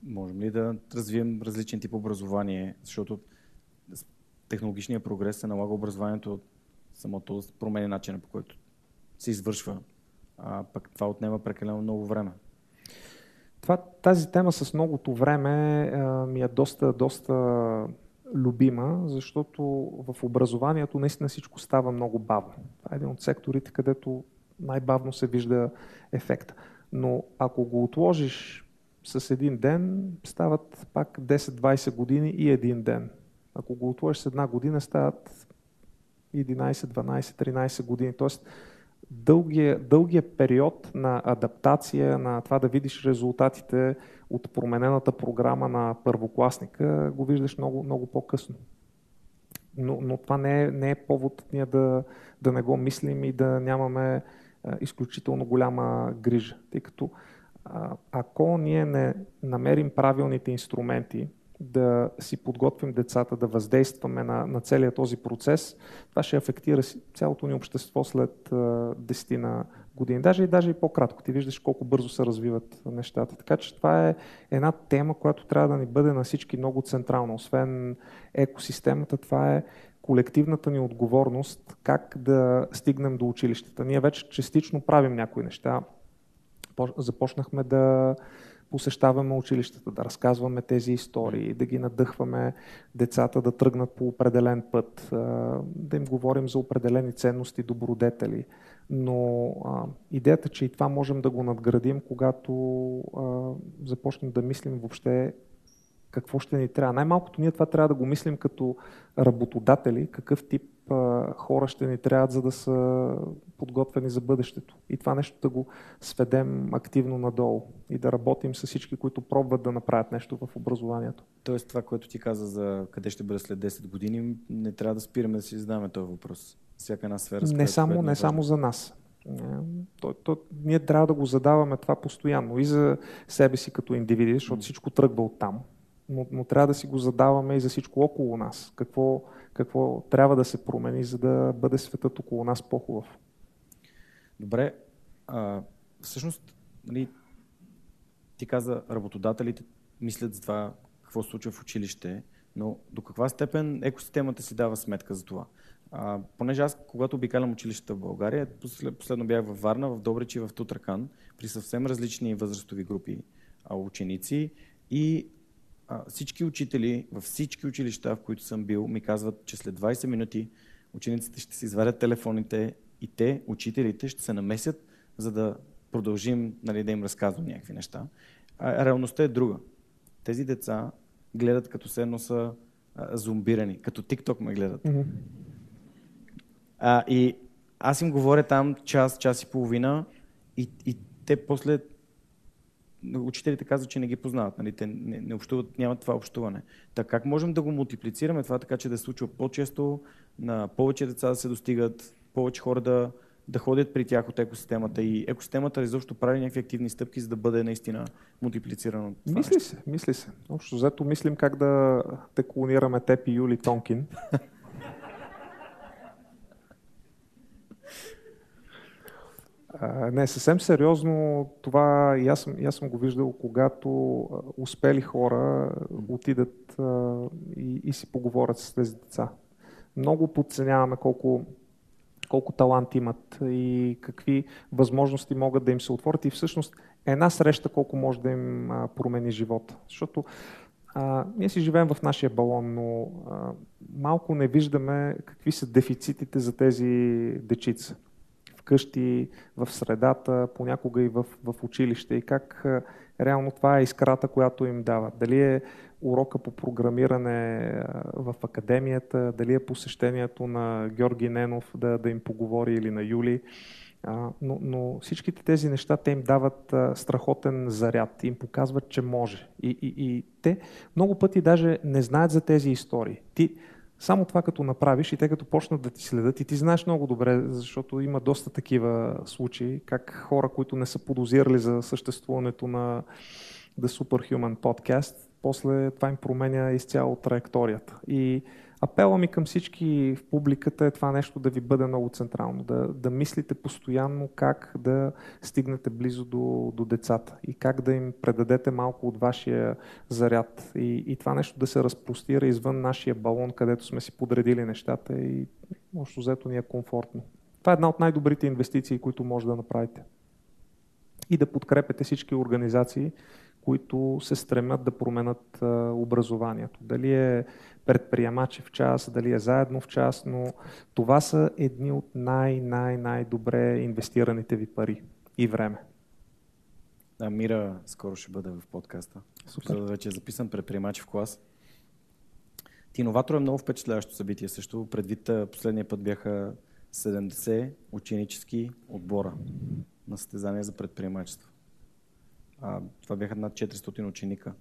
Можем ли да развием различен тип образование, защото технологичният прогрес се налага образованието самото промени начина по който се извършва, а пък това отнема прекалено много време. Това, тази тема с многото време а, ми е доста, доста любима, защото в образованието наистина всичко става много бавно. Това е един от секторите, където най-бавно се вижда ефекта. Но ако го отложиш с един ден, стават пак 10-20 години и един ден. Ако го отложиш с една година, стават 11, 12, 13 години. Тоест, дългия, дългия период на адаптация, на това да видиш резултатите от променената програма на първокласника, го виждаш много, много по-късно. Но, но това не е, не е повод ние да, да не го мислим и да нямаме а, изключително голяма грижа. Тъй като а, ако ние не намерим правилните инструменти, да си подготвим децата, да въздействаме на, на целият този процес, това ще афектира цялото ни общество след а, 10 на години. Даже и, даже и по-кратко. Ти виждаш колко бързо се развиват нещата. Така че това е една тема, която трябва да ни бъде на всички много централна. Освен екосистемата, това е колективната ни отговорност как да стигнем до училищата. Ние вече частично правим някои неща. Започнахме да посещаваме училищата, да разказваме тези истории, да ги надъхваме децата да тръгнат по определен път, да им говорим за определени ценности, добродетели. Но а, идеята, че и това можем да го надградим, когато а, започнем да мислим въобще какво ще ни трябва. Най-малкото ние това трябва да го мислим като работодатели, какъв тип а, хора ще ни трябват, за да са подготвени за бъдещето. И това нещо да го сведем активно надолу и да работим с всички, които пробват да направят нещо в образованието. Тоест това, което ти каза за къде ще бъде след 10 години, не трябва да спираме да си задаваме този въпрос. Всяка една сфера. Не само, не само за нас. То, то, ние трябва да го задаваме това постоянно и за себе си като индивиди, защото всичко тръгва от там но, но трябва да си го задаваме и за всичко около нас. Какво, какво трябва да се промени, за да бъде светът около нас по-хубав. Добре. А, всъщност, нали, ти каза, работодателите мислят за това какво се случва в училище, но до каква степен екосистемата си дава сметка за това? А, понеже аз, когато обикалям училищата в България, последно бях във Варна, в Добрич и в Тутракан, при съвсем различни възрастови групи ученици и всички учители във всички училища, в които съм бил, ми казват, че след 20 минути учениците ще си извадят телефоните и те, учителите, ще се намесят, за да продължим нали, да им разказвам някакви неща. А реалността е друга. Тези деца гледат като се едно са а, зомбирани, като TikTok ме гледат. Mm-hmm. А, и аз им говоря там час, час и половина и, и те после учителите казват, че не ги познават, нали? те не, не общуват, нямат това общуване. Така как можем да го мултиплицираме това така, че да се случва по-често, на повече деца да се достигат, повече хора да, да ходят при тях от екосистемата и екосистемата изобщо прави някакви активни стъпки, за да бъде наистина мултиплицирано. Мисли нещо. се, мисли се. Общо взето мислим как да те клонираме теб и Юли Тонкин. (laughs) не, съвсем сериозно това и аз, и аз съм го виждал, когато успели хора отидат и, и си поговорят с тези деца. Много подценяваме колко, колко талант имат и какви възможности могат да им се отворят и всъщност една среща колко може да им промени живота. Защото а, ние си живеем в нашия балон, но а, малко не виждаме какви са дефицитите за тези дечица вкъщи, в средата, понякога и в, в училище и как реално това е искрата, която им дава. Дали е урока по програмиране в академията, дали е посещението на Георги Ненов да, да им поговори или на Юли. Но, но всичките тези неща те им дават страхотен заряд, им показват, че може. И, и, и те много пъти даже не знаят за тези истории. Ти само това като направиш и те като почнат да ти следят и ти знаеш много добре, защото има доста такива случаи, как хора, които не са подозирали за съществуването на The Superhuman Podcast, после това им променя изцяло траекторията. И апела ми към всички в публиката е това нещо да ви бъде много централно, да, да мислите постоянно как да стигнете близо до, до децата и как да им предадете малко от вашия заряд и, и това нещо да се разпростира извън нашия балон, където сме си подредили нещата и общо взето ни е комфортно. Това е една от най-добрите инвестиции, които може да направите. И да подкрепете всички организации, които се стремят да променят образованието. Дали е предприемачи в час, дали е заедно в час, но това са едни от най-най-най-добре инвестираните ви пари и време. Да, Мира скоро ще бъде в подкаста. Супер. вече е записан предприемачи в клас. Ти новатор е много впечатляващо събитие също. Предвид последния път бяха 70 ученически отбора на състезания за предприемачество. А, това бяха над 400 ученика,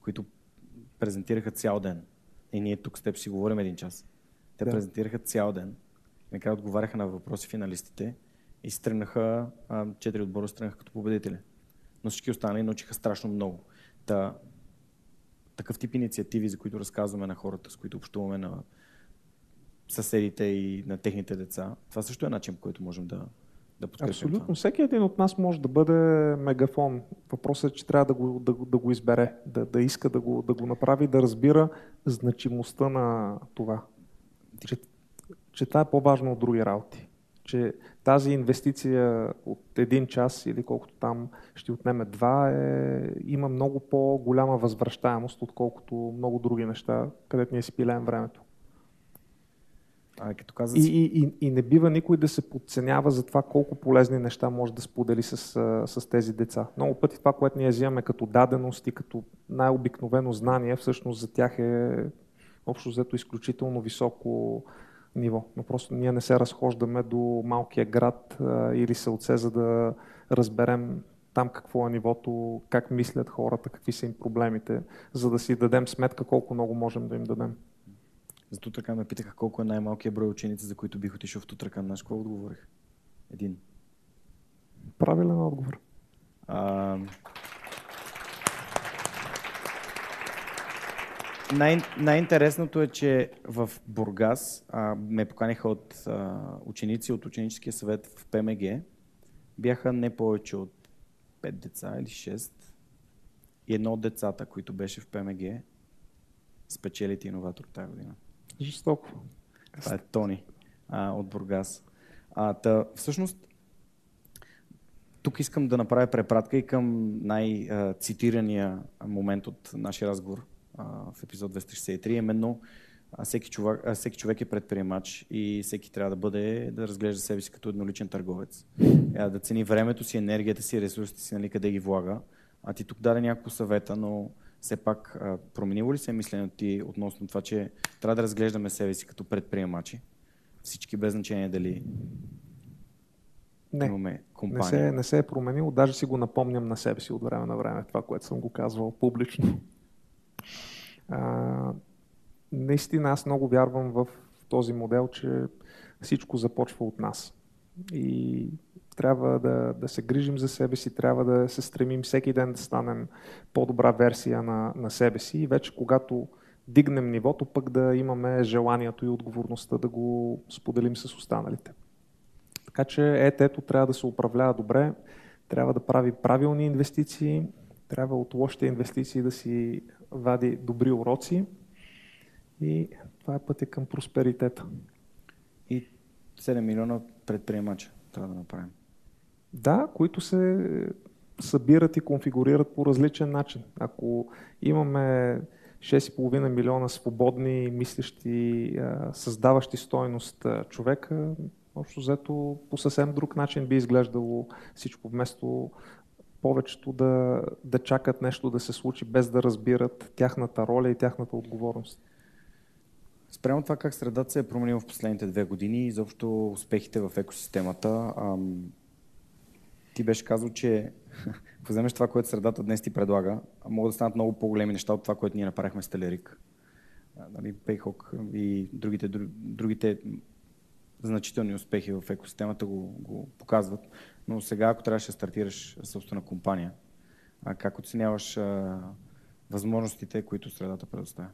които презентираха цял ден. И ние тук с теб си говорим един час. Те да. презентираха цял ден. Накрая отговаряха на въпроси финалистите и се тръгнаха, четири отбора се тръгнаха като победители. Но всички останали научиха страшно много. Та, такъв тип инициативи, за които разказваме на хората, с които общуваме на съседите и на техните деца, това също е начин, по който можем да, да подкрепим Абсолютно. Това. Всеки един от нас може да бъде мегафон. Въпросът е, че трябва да го, да, да го избере, да, да иска да го, да го направи, да разбира значимостта на това. Че, че това е по-важно от други работи. Че тази инвестиция от един час или колкото там ще отнеме два, е, има много по-голяма възвръщаемост, отколкото много други неща, където ние си пилеем времето. А, като каза... и, и, и, не бива никой да се подценява за това колко полезни неща може да сподели с, с тези деца. Много пъти това, което ние взимаме като даденост и като най-обикновено знание, всъщност за тях е общо взето изключително високо ниво. Но просто ние не се разхождаме до малкия град а, или селце, за да разберем там какво е нивото, как мислят хората, какви са им проблемите, за да си дадем сметка колко много можем да им дадем. За Тутракан ме питаха колко е най-малкият брой ученици, за които бих отишъл в Тутракан. Знаеш какво отговорих? Един. Правилен отговор. А... Най- най-интересното е, че в Бургас а, ме поканиха от а, ученици от ученическия съвет в ПМГ. Бяха не повече от 5 деца или 6. И едно от децата, които беше в ПМГ, спечели ти иноватор тази година. Жестоко. Това е Тони а, от Бургас. А, та, всъщност, тук искам да направя препратка и към най-цитирания момент от нашия разговор а, в епизод 263, именно всеки човек, всеки човек е предприемач и всеки трябва да бъде, да разглежда себе си като едноличен търговец. Да цени времето си, енергията си, ресурсите си, нали, къде ги влага. А ти тук даде няколко съвета, но все пак променило ли се мисленето ти относно това, че трябва да разглеждаме себе си като предприемачи? Всички без значение дали не, имаме компания. Не се, не се е променило, даже си го напомням на себе си от време на време, това, което съм го казвал публично. А, наистина аз много вярвам в този модел, че всичко започва от нас. И трябва да, да се грижим за себе си, трябва да се стремим всеки ден да станем по-добра версия на, на себе си и вече когато дигнем нивото, пък да имаме желанието и отговорността да го споделим с останалите. Така че ето трябва да се управлява добре, трябва да прави правилни инвестиции, трябва от лошите инвестиции да си вади добри уроци и това е пътя към просперитета. И 7 милиона предприемача трябва да направим. Да, които се събират и конфигурират по различен начин. Ако имаме 6,5 милиона свободни, мислещи, създаващи стойност човека, общо взето по съвсем друг начин би изглеждало всичко, вместо повечето да, да чакат нещо да се случи, без да разбират тяхната роля и тяхната отговорност. Спрямо това как средата се е променила в последните две години и изобщо успехите в екосистемата, ти беше казал, че ако (laughs) вземеш това, което средата днес ти предлага, могат да станат много по-големи неща от това, което ние направихме с Телерик. Нали, Payhawk и другите, другите значителни успехи в екосистемата го, го показват. Но сега, ако трябваше да стартираш собствена компания, как оценяваш възможностите, които средата предоставя?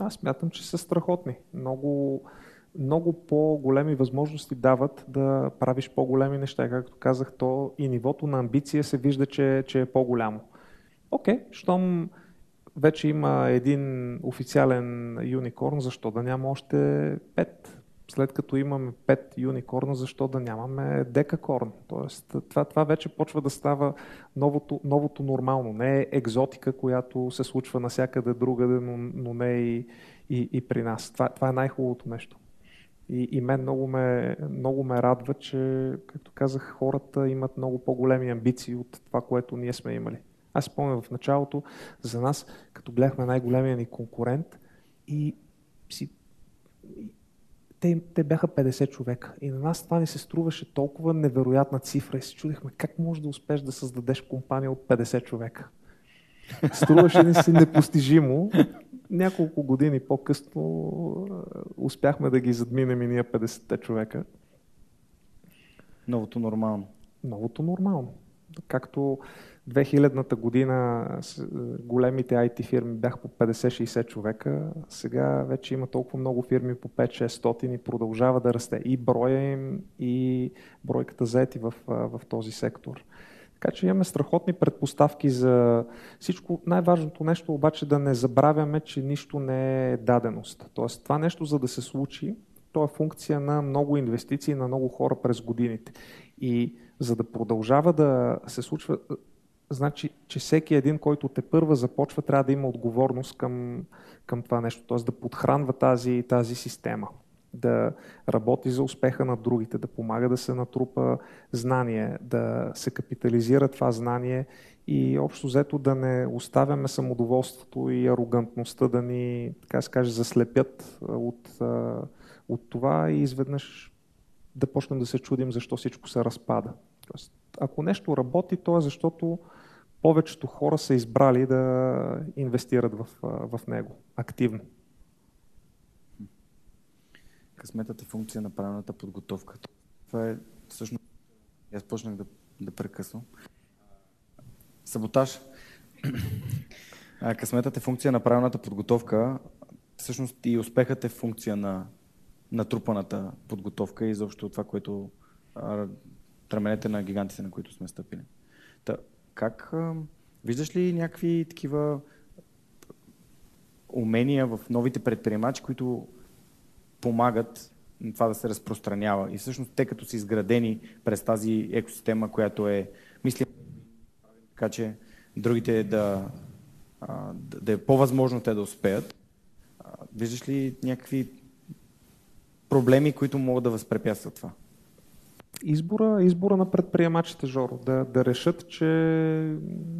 Аз смятам, че са страхотни. Много, много по-големи възможности дават да правиш по-големи неща. Както казах, то и нивото на амбиция се вижда, че, че е по-голямо. Окей, okay, щом вече има един официален юникорн, защо да няма още пет? След като имаме пет юникорна, защо да нямаме декакорн? Тоест, това, това вече почва да става новото, новото нормално. Не е екзотика, която се случва насякъде другаде, но, но не и, и, и при нас. Това, това е най-хубавото нещо. И, и мен много ме, много ме радва, че, както казах, хората имат много по-големи амбиции от това, което ние сме имали. Аз спомням в началото, за нас, като гледахме най-големия ни конкурент и си те, те бяха 50 човека. И на нас това ни се струваше толкова невероятна цифра и се чудихме как може да успеш да създадеш компания от 50 човека. Струваше ни се непостижимо. Няколко години по-късно успяхме да ги задминем и ние 50-те човека. Новото нормално. Новото нормално. Както 2000-та година големите IT фирми бяха по 50-60 човека, сега вече има толкова много фирми по 5-600 и продължава да расте и броя им, и бройката заети в, в този сектор. Така че имаме страхотни предпоставки за всичко. Най-важното нещо обаче да не забравяме, че нищо не е даденост. Тоест това нещо за да се случи, то е функция на много инвестиции на много хора през годините. И за да продължава да се случва, значи, че всеки един, който те първа започва, трябва да има отговорност към, към това нещо, т.е. да подхранва тази, тази система, да работи за успеха на другите, да помага да се натрупа знание, да се капитализира това знание и общо взето да не оставяме самодоволството и арогантността да ни, така се каже, заслепят от, от това и изведнъж да почнем да се чудим защо всичко се разпада. Тоест, ако нещо работи, то е защото повечето хора са избрали да инвестират в, в него активно. Късметът е функция на правилната подготовка. Това е всъщност... Аз почнах да, да прекъсвам. Саботаж. Късметът е функция на правилната подготовка. Всъщност и успехът е функция на натрупаната подготовка и изобщо това, което тременете на гигантите, на които сме стъпили. Та, как виждаш ли някакви такива умения в новите предприемачи, които помагат това да се разпространява. И всъщност те като са изградени през тази екосистема, която е, мисля, така че другите да, да, е по-възможно те да успеят. Виждаш ли някакви проблеми, които могат да възпрепятстват това? избора, избора на предприемачите, Жоро, да, да решат, че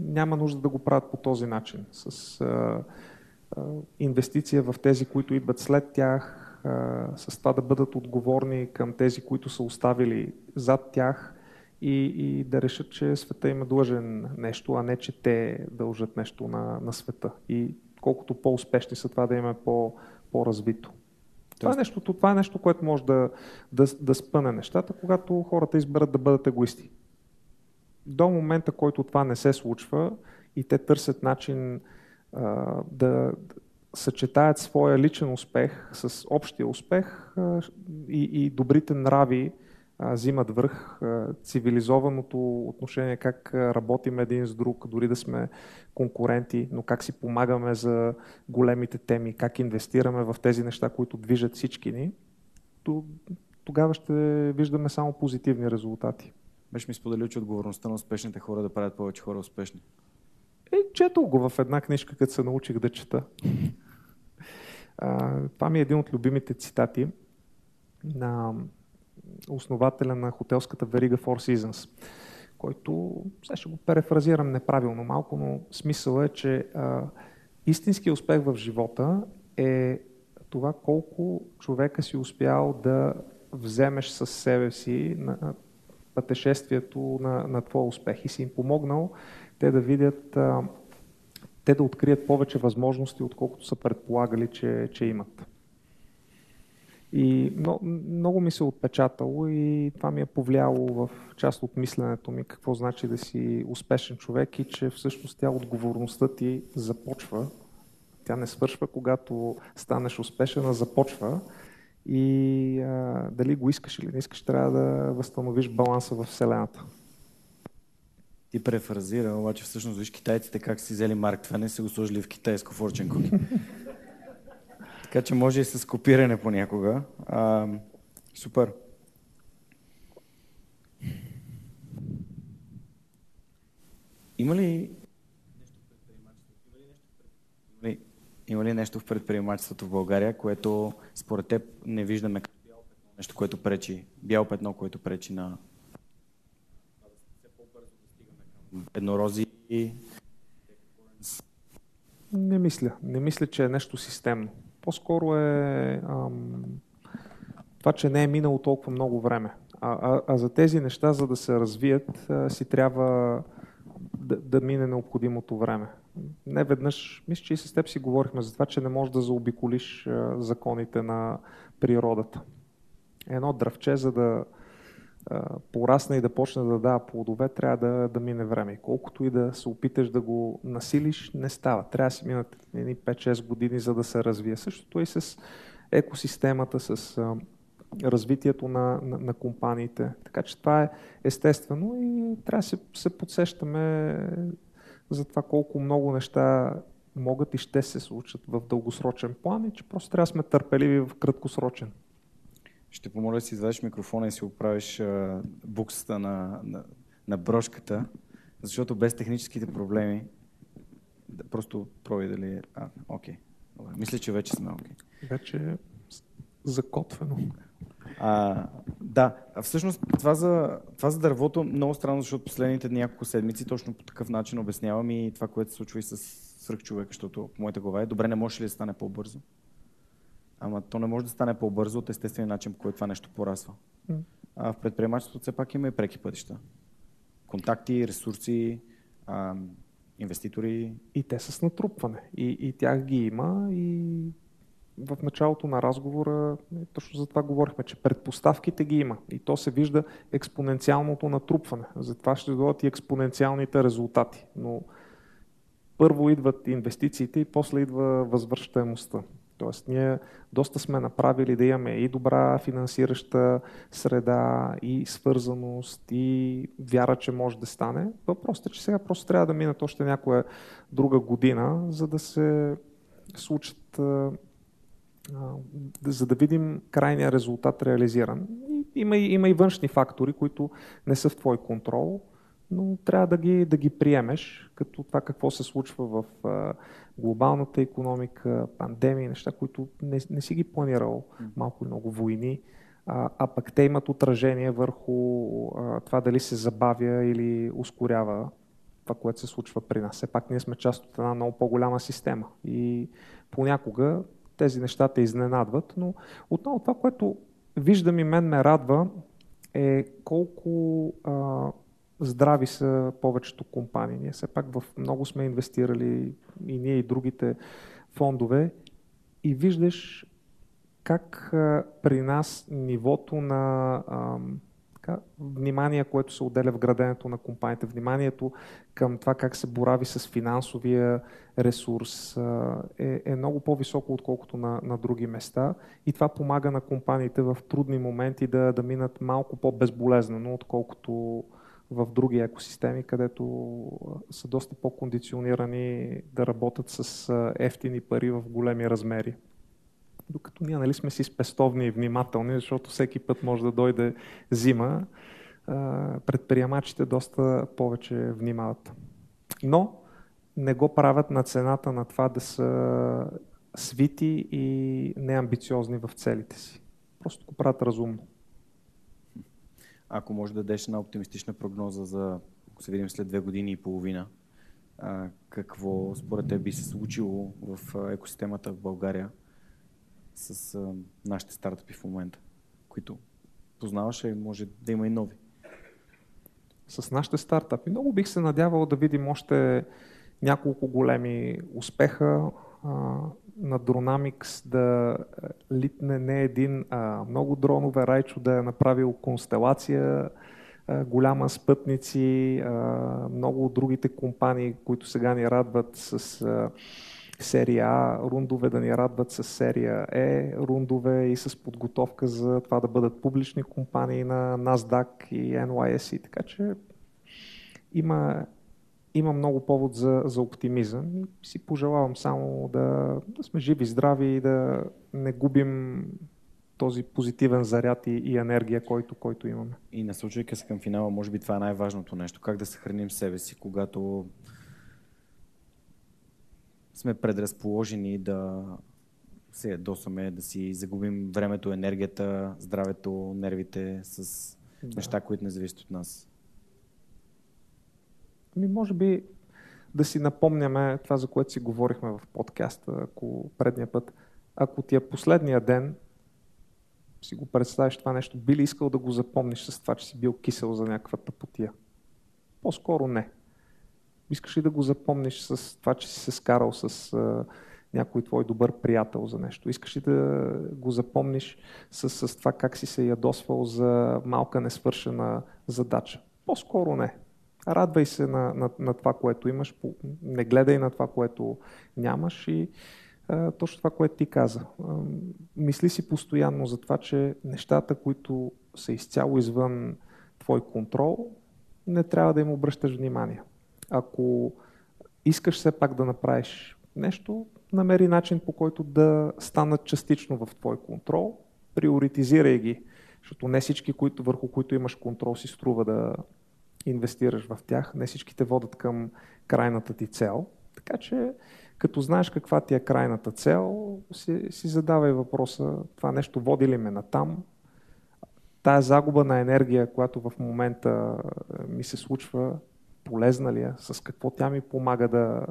няма нужда да го правят по този начин. С а, а, инвестиция в тези, които идват след тях, с това да бъдат отговорни към тези, които са оставили зад тях и, и да решат, че света има длъжен нещо, а не, че те дължат нещо на, на света. И колкото по-успешни са това да има по, по-развито. Това е, нещо, това е нещо, което може да, да, да спъне нещата, когато хората изберат да бъдат егоисти. До момента, който това не се случва и те търсят начин а, да съчетаят своя личен успех с общия успех и, и добрите нрави взимат върх, цивилизованото отношение, как работим един с друг, дори да сме конкуренти, но как си помагаме за големите теми, как инвестираме в тези неща, които движат всички ни, то тогава ще виждаме само позитивни резултати. Беше ми споделил, че отговорността на успешните хора да правят повече хора успешни. Е, четох го в една книжка, като се научих да чета. Това ми е един от любимите цитати на основателя на хотелската верига Four Seasons, който, сега ще го перефразирам неправилно малко, но смисъл е, че а, истинският успех в живота е това колко човека си успял да вземеш със себе си на пътешествието на, на твоя успех и си им помогнал те да видят, те да открият повече възможности, отколкото са предполагали, че, че имат. И много, много ми се е отпечатало и това ми е повлияло в част от мисленето ми, какво значи да си успешен човек и че всъщност тя отговорността ти започва. Тя не свършва, когато станеш успешен, а започва. И а, дали го искаш или не искаш, трябва да възстановиш баланса в Вселената. Ти префразира, обаче всъщност виж китайците как си взели Марк Твен и се го сложили в китайско Fortune (laughs) Cookie. така че може и с копиране понякога. А, супер. Има ли има ли нещо в предприемачеството в България, което според теб не виждаме като бяло петно, нещо, което пречи, бяло петно, което пречи на еднорози не мисля. Не мисля, че е нещо системно. По-скоро е ам, това, че не е минало толкова много време. А, а, а за тези неща, за да се развият, а, си трябва да, да мине необходимото време. Не веднъж, мисля, че и с теб си говорихме за това, че не можеш да заобиколиш а, законите на природата. Едно дръвче, за да порасне и да почне да дава плодове, трябва да, да мине време. колкото и да се опиташ да го насилиш, не става. Трябва да си минат 5-6 години, за да се развие. Същото и с екосистемата, с развитието на, на, на компаниите. Така че това е естествено и трябва да се, се подсещаме за това колко много неща могат и ще се случат в дългосрочен план и че просто трябва да сме търпеливи в краткосрочен. Ще помоля да си извадиш микрофона и си оправиш а, буксата на, на, на брошката, защото без техническите проблеми да, просто проби дали е... А, окей. Добре. Мисля, че вече сме окей. Вече е закотвено. А, да, всъщност това за, това за дървото много странно, защото последните няколко седмици точно по такъв начин обяснявам и това, което се случва и с свръхчовека, защото по моята глава е добре, не може ли да стане по-бързо? Ама то не може да стане по-бързо от естествения начин, по който това нещо порасва. Mm. А в предприемачеството все пак има и преки пътища. Контакти, ресурси, а, инвеститори. И те са с натрупване. И, и тях ги има и в началото на разговора точно за това говорихме, че предпоставките ги има и то се вижда експоненциалното натрупване. Затова ще дойдат и експоненциалните резултати. Но първо идват инвестициите и после идва възвръщаемостта. Тоест, ние доста сме направили да имаме и добра финансираща среда, и свързаност, и вяра, че може да стане. Въпросът е, че сега просто трябва да минат още някоя друга година, за да се случат, за да видим крайния резултат реализиран. Има и, има и външни фактори, които не са в твой контрол, но трябва да ги, да ги приемеш, като това какво се случва в глобалната економика, пандемии, неща, които не, не си ги планирал малко много войни, а, а пък те имат отражение върху а, това дали се забавя или ускорява това, което се случва при нас. Все пак ние сме част от една много по-голяма система и понякога тези неща те изненадват, но отново това, което виждам и мен ме радва, е колко а, здрави са повечето компании. Ние все пак в много сме инвестирали и ние и другите фондове и виждаш как при нас нивото на така, внимание, което се отделя в граденето на компанията, вниманието към това как се борави с финансовия ресурс е, е много по-високо, отколкото на, на други места. И това помага на компаниите в трудни моменти да, да минат малко по-безболезнено, отколкото в други екосистеми, където са доста по-кондиционирани да работят с ефтини пари в големи размери. Докато ние нали, сме си спестовни и внимателни, защото всеки път може да дойде зима, предприемачите доста повече внимават. Но не го правят на цената на това да са свити и неамбициозни в целите си. Просто го правят разумно. Ако може да дадеш една оптимистична прогноза за, ако се видим след две години и половина, а, какво според теб би се случило в екосистемата в България с а, нашите стартъпи в момента, които познаваш и може да има и нови? С нашите стартъпи. Много бих се надявал да видим още няколко големи успеха а, на Dronamics да литне не един, а много дронове. Райчо да е направил констелация, а, голяма спътници, а, много от другите компании, които сега ни радват с серия А рундове, да ни радват с серия Е рундове и с подготовка за това да бъдат публични компании на NASDAQ и NYSE. Така че има има много повод за, за оптимизъм и си пожелавам само да, да сме живи, здрави и да не губим този позитивен заряд и, и енергия, който, който имаме. И насочвайки се към финала, може би това е най-важното нещо. Как да съхраним себе си, когато сме предразположени да се ядосаме, да си загубим времето, енергията, здравето, нервите с да. неща, които не зависят от нас. Ми, може би да си напомняме това, за което си говорихме в подкаста, ако предния път, ако ти е последния ден, си го представиш това нещо, би ли искал да го запомниш с това, че си бил кисел за някаква тъпотия? По-скоро не. Искаш ли да го запомниш с това, че си се скарал с а, някой твой добър приятел за нещо? Искаш ли да го запомниш с, с това как си се ядосвал за малка несвършена задача? По-скоро не. Радвай се на, на, на това, което имаш, не гледай на това, което нямаш и а, точно това, което ти каза. А, мисли си постоянно за това, че нещата, които са изцяло извън твой контрол, не трябва да им обръщаш внимание. Ако искаш все пак да направиш нещо, намери начин по който да станат частично в твой контрол, приоритизирай ги, защото не всички, които, върху които имаш контрол, си струва да, инвестираш в тях. Не всички те водят към крайната ти цел. Така че, като знаеш каква ти е крайната цел, си, си задавай въпроса, това нещо води ли ме на там? Тая загуба на енергия, която в момента ми се случва, полезна ли е? С какво тя ми помага да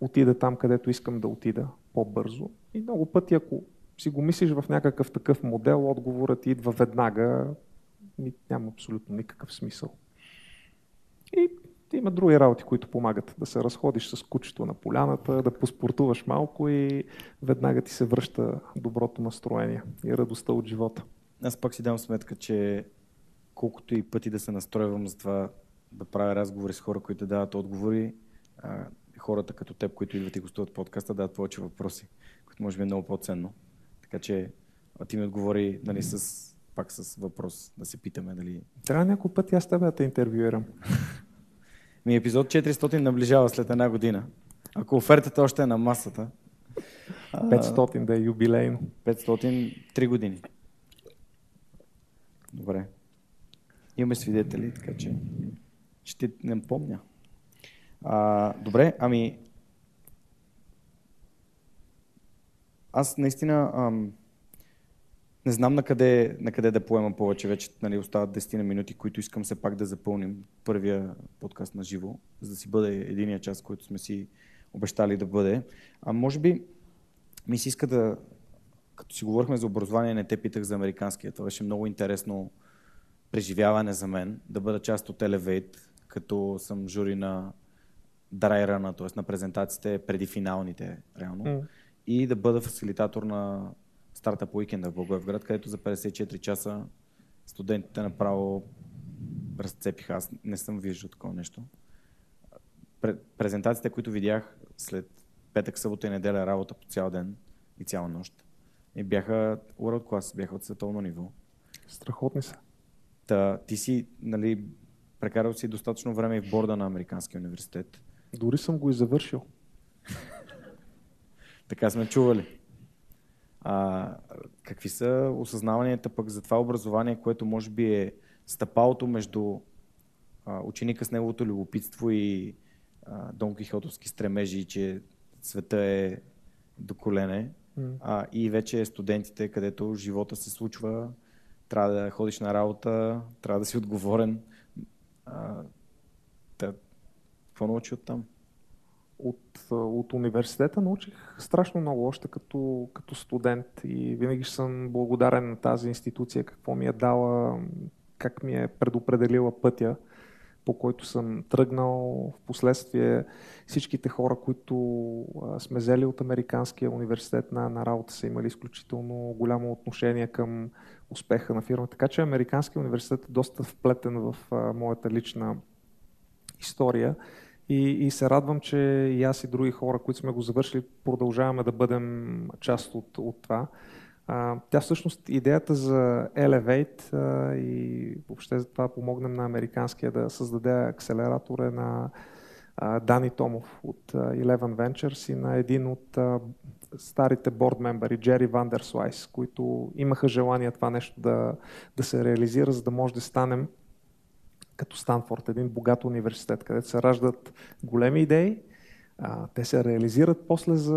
отида там, където искам да отида по-бързо? И много пъти, ако си го мислиш в някакъв такъв модел, отговорът идва веднага, няма абсолютно никакъв смисъл. И има други работи, които помагат. Да се разходиш с кучето на поляната, да поспортуваш малко и веднага ти се връща доброто настроение и радостта от живота. Аз пак си дам сметка, че колкото и пъти да се настройвам за това да правя разговори с хора, които дават отговори, а, хората като теб, които идват и гостуват подкаста, дават повече въпроси, които може би е много по-ценно. Така че а ти ми отговори нали, с пак с въпрос да се питаме дали... Трябва няколко пъти аз тебе да те интервюирам. (laughs) Ми епизод 400 наближава след една година. Ако офертата още е на масата. 500 да е юбилейно. 500, 3 години. Добре. Имаме свидетели, така че ще не помня. А, добре, ами аз наистина ам, не знам на къде, на къде да поема повече. Вече нали, остават 10 на минути, които искам все пак да запълним първия подкаст на живо, за да си бъде единия час, който сме си обещали да бъде. А може би ми се иска да, като си говорихме за образование, не те питах за американския. Това беше много интересно преживяване за мен, да бъда част от Elevate, като съм жури на драйрана, т.е. на презентациите преди финалните, реално, mm. и да бъда фасилитатор на стартъп уикенда в Благоевград, където за 54 часа студентите направо разцепиха. Аз не съм виждал такова нещо. Презентациите, които видях след петък, събота и неделя работа по цял ден и цяла нощ, и бяха world class, бяха от световно ниво. Страхотни са. Та, ти си, нали, прекарал си достатъчно време и в борда на Американския университет. Дори съм го и завършил. (laughs) така сме чували. А, какви са осъзнаванията пък за това образование, което може би е стъпалото между а, ученика с неговото любопитство и а, Дон Кихотовски стремежи, че света е до колене, mm. а, и вече студентите, където живота се случва трябва да ходиш на работа, трябва да си отговорен. А, да, какво научи от там? От, от университета научих страшно много, още като, като студент и винаги съм благодарен на тази институция, какво ми е дала, как ми е предопределила пътя по който съм тръгнал. В последствие всичките хора, които сме взели от Американския университет на, на работа, са имали изключително голямо отношение към успеха на фирма. Така че Американския университет е доста вплетен в а, моята лична история. И, и се радвам, че и аз и други хора, които сме го завършили, продължаваме да бъдем част от, от това. А, тя всъщност идеята за Elevate а, и въобще за това помогнем на американския да създаде акселератор е на а, Дани Томов от а, Eleven Ventures и на един от а, старите борд мембери, Джери Вандерслайс, които имаха желание това нещо да, да се реализира, за да може да станем като Станфорд, един богат университет, където се раждат големи идеи, те се реализират после за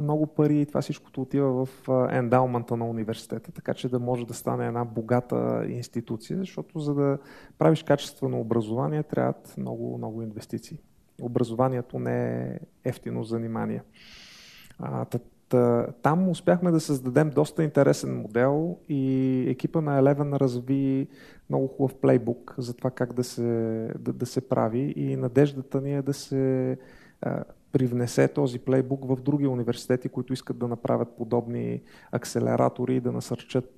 много пари и това всичкото отива в ендаумента на университета, така че да може да стане една богата институция, защото за да правиш качествено образование трябват много, много инвестиции. Образованието не е ефтино занимание. Там успяхме да създадем доста интересен модел и екипа на Eleven разви много хубав плейбук за това как да се, да, да се прави и надеждата ни е да се привнесе този плейбук в други университети, които искат да направят подобни акселератори да насърчат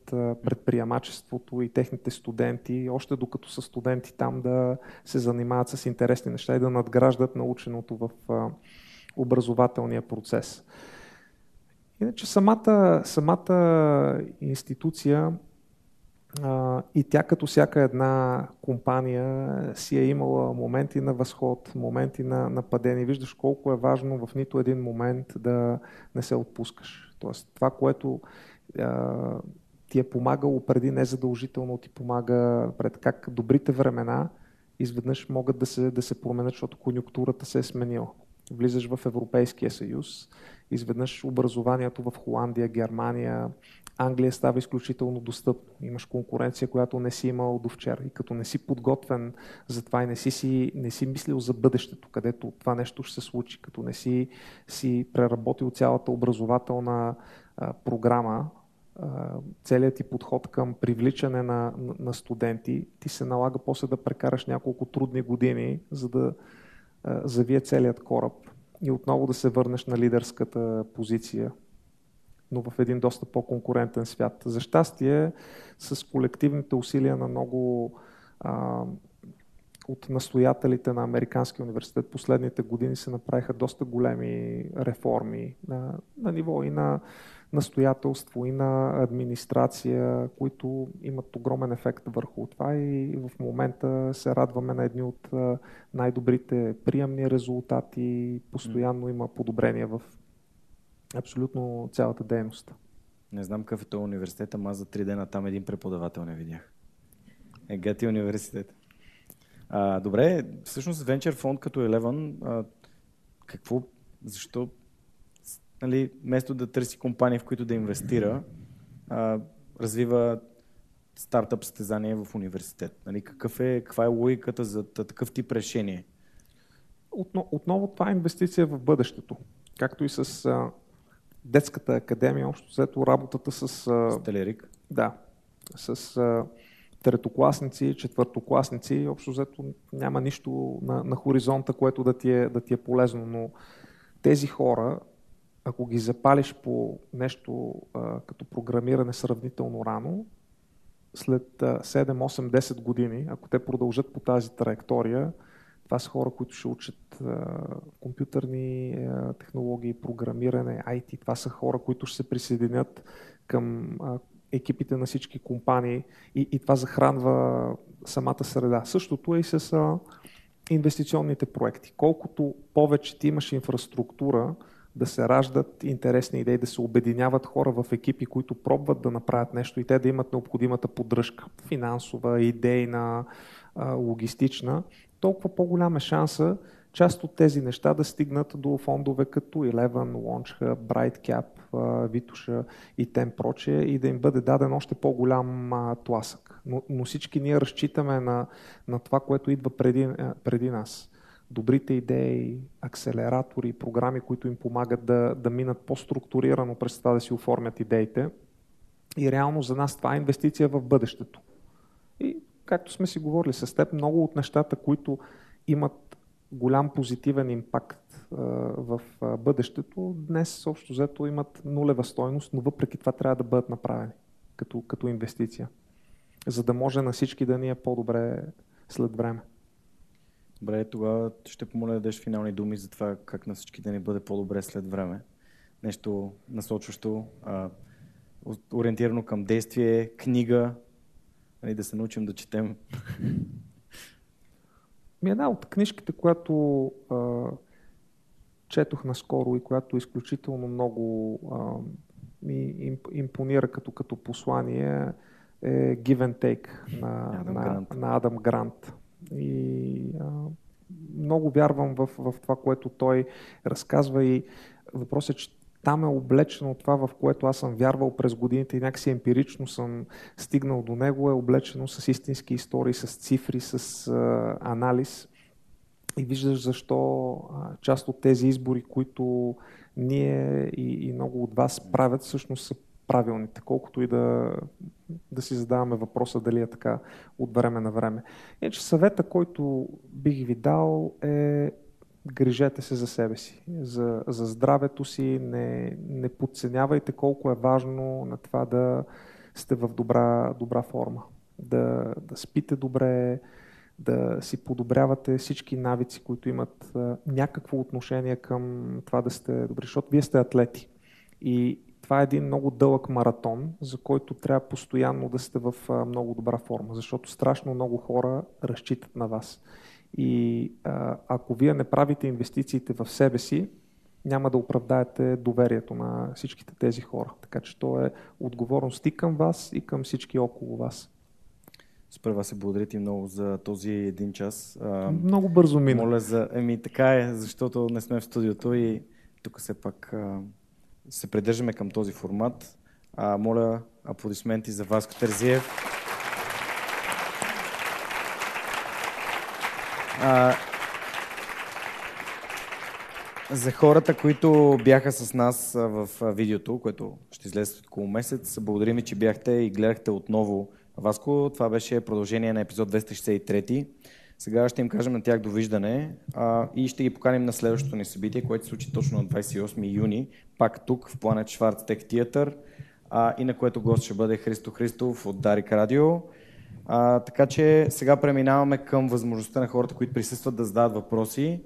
предприемачеството и техните студенти, още докато са студенти там да се занимават с интересни неща и да надграждат наученото в образователния процес. Иначе самата, самата институция а, и тя като всяка една компания си е имала моменти на възход, моменти на, на падение. Виждаш колко е важно в нито един момент да не се отпускаш. Тоест това, което а, ти е помагало преди, незадължително ти помага пред как добрите времена изведнъж могат да се, да се променят, защото конюнктурата се е сменила. Влизаш в Европейския съюз, изведнъж образованието в Холандия, Германия, Англия става изключително достъпно. Имаш конкуренция, която не си имал до вчера. И като не си подготвен за това и не си, си, не си мислил за бъдещето, където това нещо ще се случи, като не си, си преработил цялата образователна а, програма, целият ти подход към привличане на, на, на студенти, ти се налага после да прекараш няколко трудни години, за да а, завие целият кораб и отново да се върнеш на лидерската позиция но в един доста по-конкурентен свят. За щастие, с колективните усилия на много а, от настоятелите на Американския университет последните години се направиха доста големи реформи на, на ниво и на настоятелство, и на администрация, които имат огромен ефект върху това и в момента се радваме на едни от най-добрите приемни резултати. Постоянно има подобрения в абсолютно цялата дейност. Не знам какъв е този университет, ама аз за три дена там един преподавател не видях. Е, Гати университет. А, добре, всъщност Venture Fund като Eleven, а, какво, защо, нали, вместо да търси компании, в които да инвестира, а, развива стартъп състезание в университет? Нали, какъв е, каква е логиката за такъв тип решение? Отново, отново това е инвестиция в бъдещето. Както и с а, детската академия, общо взето работата с... Стелерик? Да, с а, третокласници, четвъртокласници, общо взето няма нищо на, на хоризонта, което да ти, е, да ти е полезно, но тези хора, ако ги запалиш по нещо а, като програмиране сравнително рано, след 7, 8, 10 години, ако те продължат по тази траектория, това са хора, които ще учат а, компютърни а, технологии, програмиране, IT. Това са хора, които ще се присъединят към а, екипите на всички компании и, и това захранва самата среда. Същото е и с инвестиционните проекти. Колкото повече ти имаш инфраструктура, да се раждат интересни идеи, да се обединяват хора в екипи, които пробват да направят нещо и те да имат необходимата поддръжка, финансова, идейна, логистична, толкова по-голям е шанса част от тези неща да стигнат до фондове като Eleven, LaunchHub, BrightCap, Витуша и тем прочее и да им бъде даден още по-голям тласък. Но, но всички ние разчитаме на, на това, което идва преди, преди нас. Добрите идеи, акселератори, програми, които им помагат да, да минат по-структурирано през това да си оформят идеите. И реално за нас това е инвестиция в бъдещето. И както сме си говорили с теб, много от нещата, които имат голям позитивен импакт в бъдещето, днес общо взето имат нулева стойност, но въпреки това трябва да бъдат направени като, като инвестиция, за да може на всички да ни е по-добре след време. Добре, тогава ще помоля да дадеш финални думи за това как на всички да ни бъде по-добре след време. Нещо насочващо, а, ориентирано към действие, книга, нали, да се научим да четем. Ми една от книжките, която а, четох наскоро и която изключително много а, ми импонира като, като послание е Give and Take на, Адам, на, Грант. на Адам Грант. И а, много вярвам в, в това, което той разказва и въпросът е, че там е облечено това, в което аз съм вярвал през годините и някакси емпирично съм стигнал до него, е облечено с истински истории, с цифри, с а, анализ. И виждаш защо а, част от тези избори, които ние и, и много от вас правят, всъщност са правилните, колкото и да, да си задаваме въпроса дали е така от време на време. Иначе съвета, който бих ви дал е грижете се за себе си, за, за здравето си, не, не подценявайте колко е важно на това да сте в добра, добра форма, да, да спите добре, да си подобрявате всички навици, които имат а, някакво отношение към това да сте добри, защото вие сте атлети. И това е един много дълъг маратон, за който трябва постоянно да сте в а, много добра форма, защото страшно много хора разчитат на вас. И а, ако вие не правите инвестициите в себе си, няма да оправдаете доверието на всичките тези хора. Така че то е отговорност и към вас, и към всички около вас. Супер, вас се благодаря ти много за този един час. Много бързо мина. Моля за... Еми, така е, защото не сме в студиото и тук все пак се придържаме към този формат. А, моля, аплодисменти за Васко Терзиев. А, за хората, които бяха с нас в видеото, което ще излезе от около месец, благодарим ви, че бяхте и гледахте отново Васко. Това беше продължение на епизод 263. Сега ще им кажем на тях довиждане а, и ще ги поканим на следващото ни събитие, което се случи точно на 28 юни, пак тук в Planet Schwarz Tech Theater а, и на което гост ще бъде Христо Христов от Дарик Радио. А, така че сега преминаваме към възможността на хората, които присъстват да зададат въпроси,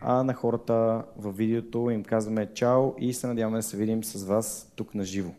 а на хората във видеото им казваме чао и се надяваме да се видим с вас тук на живо.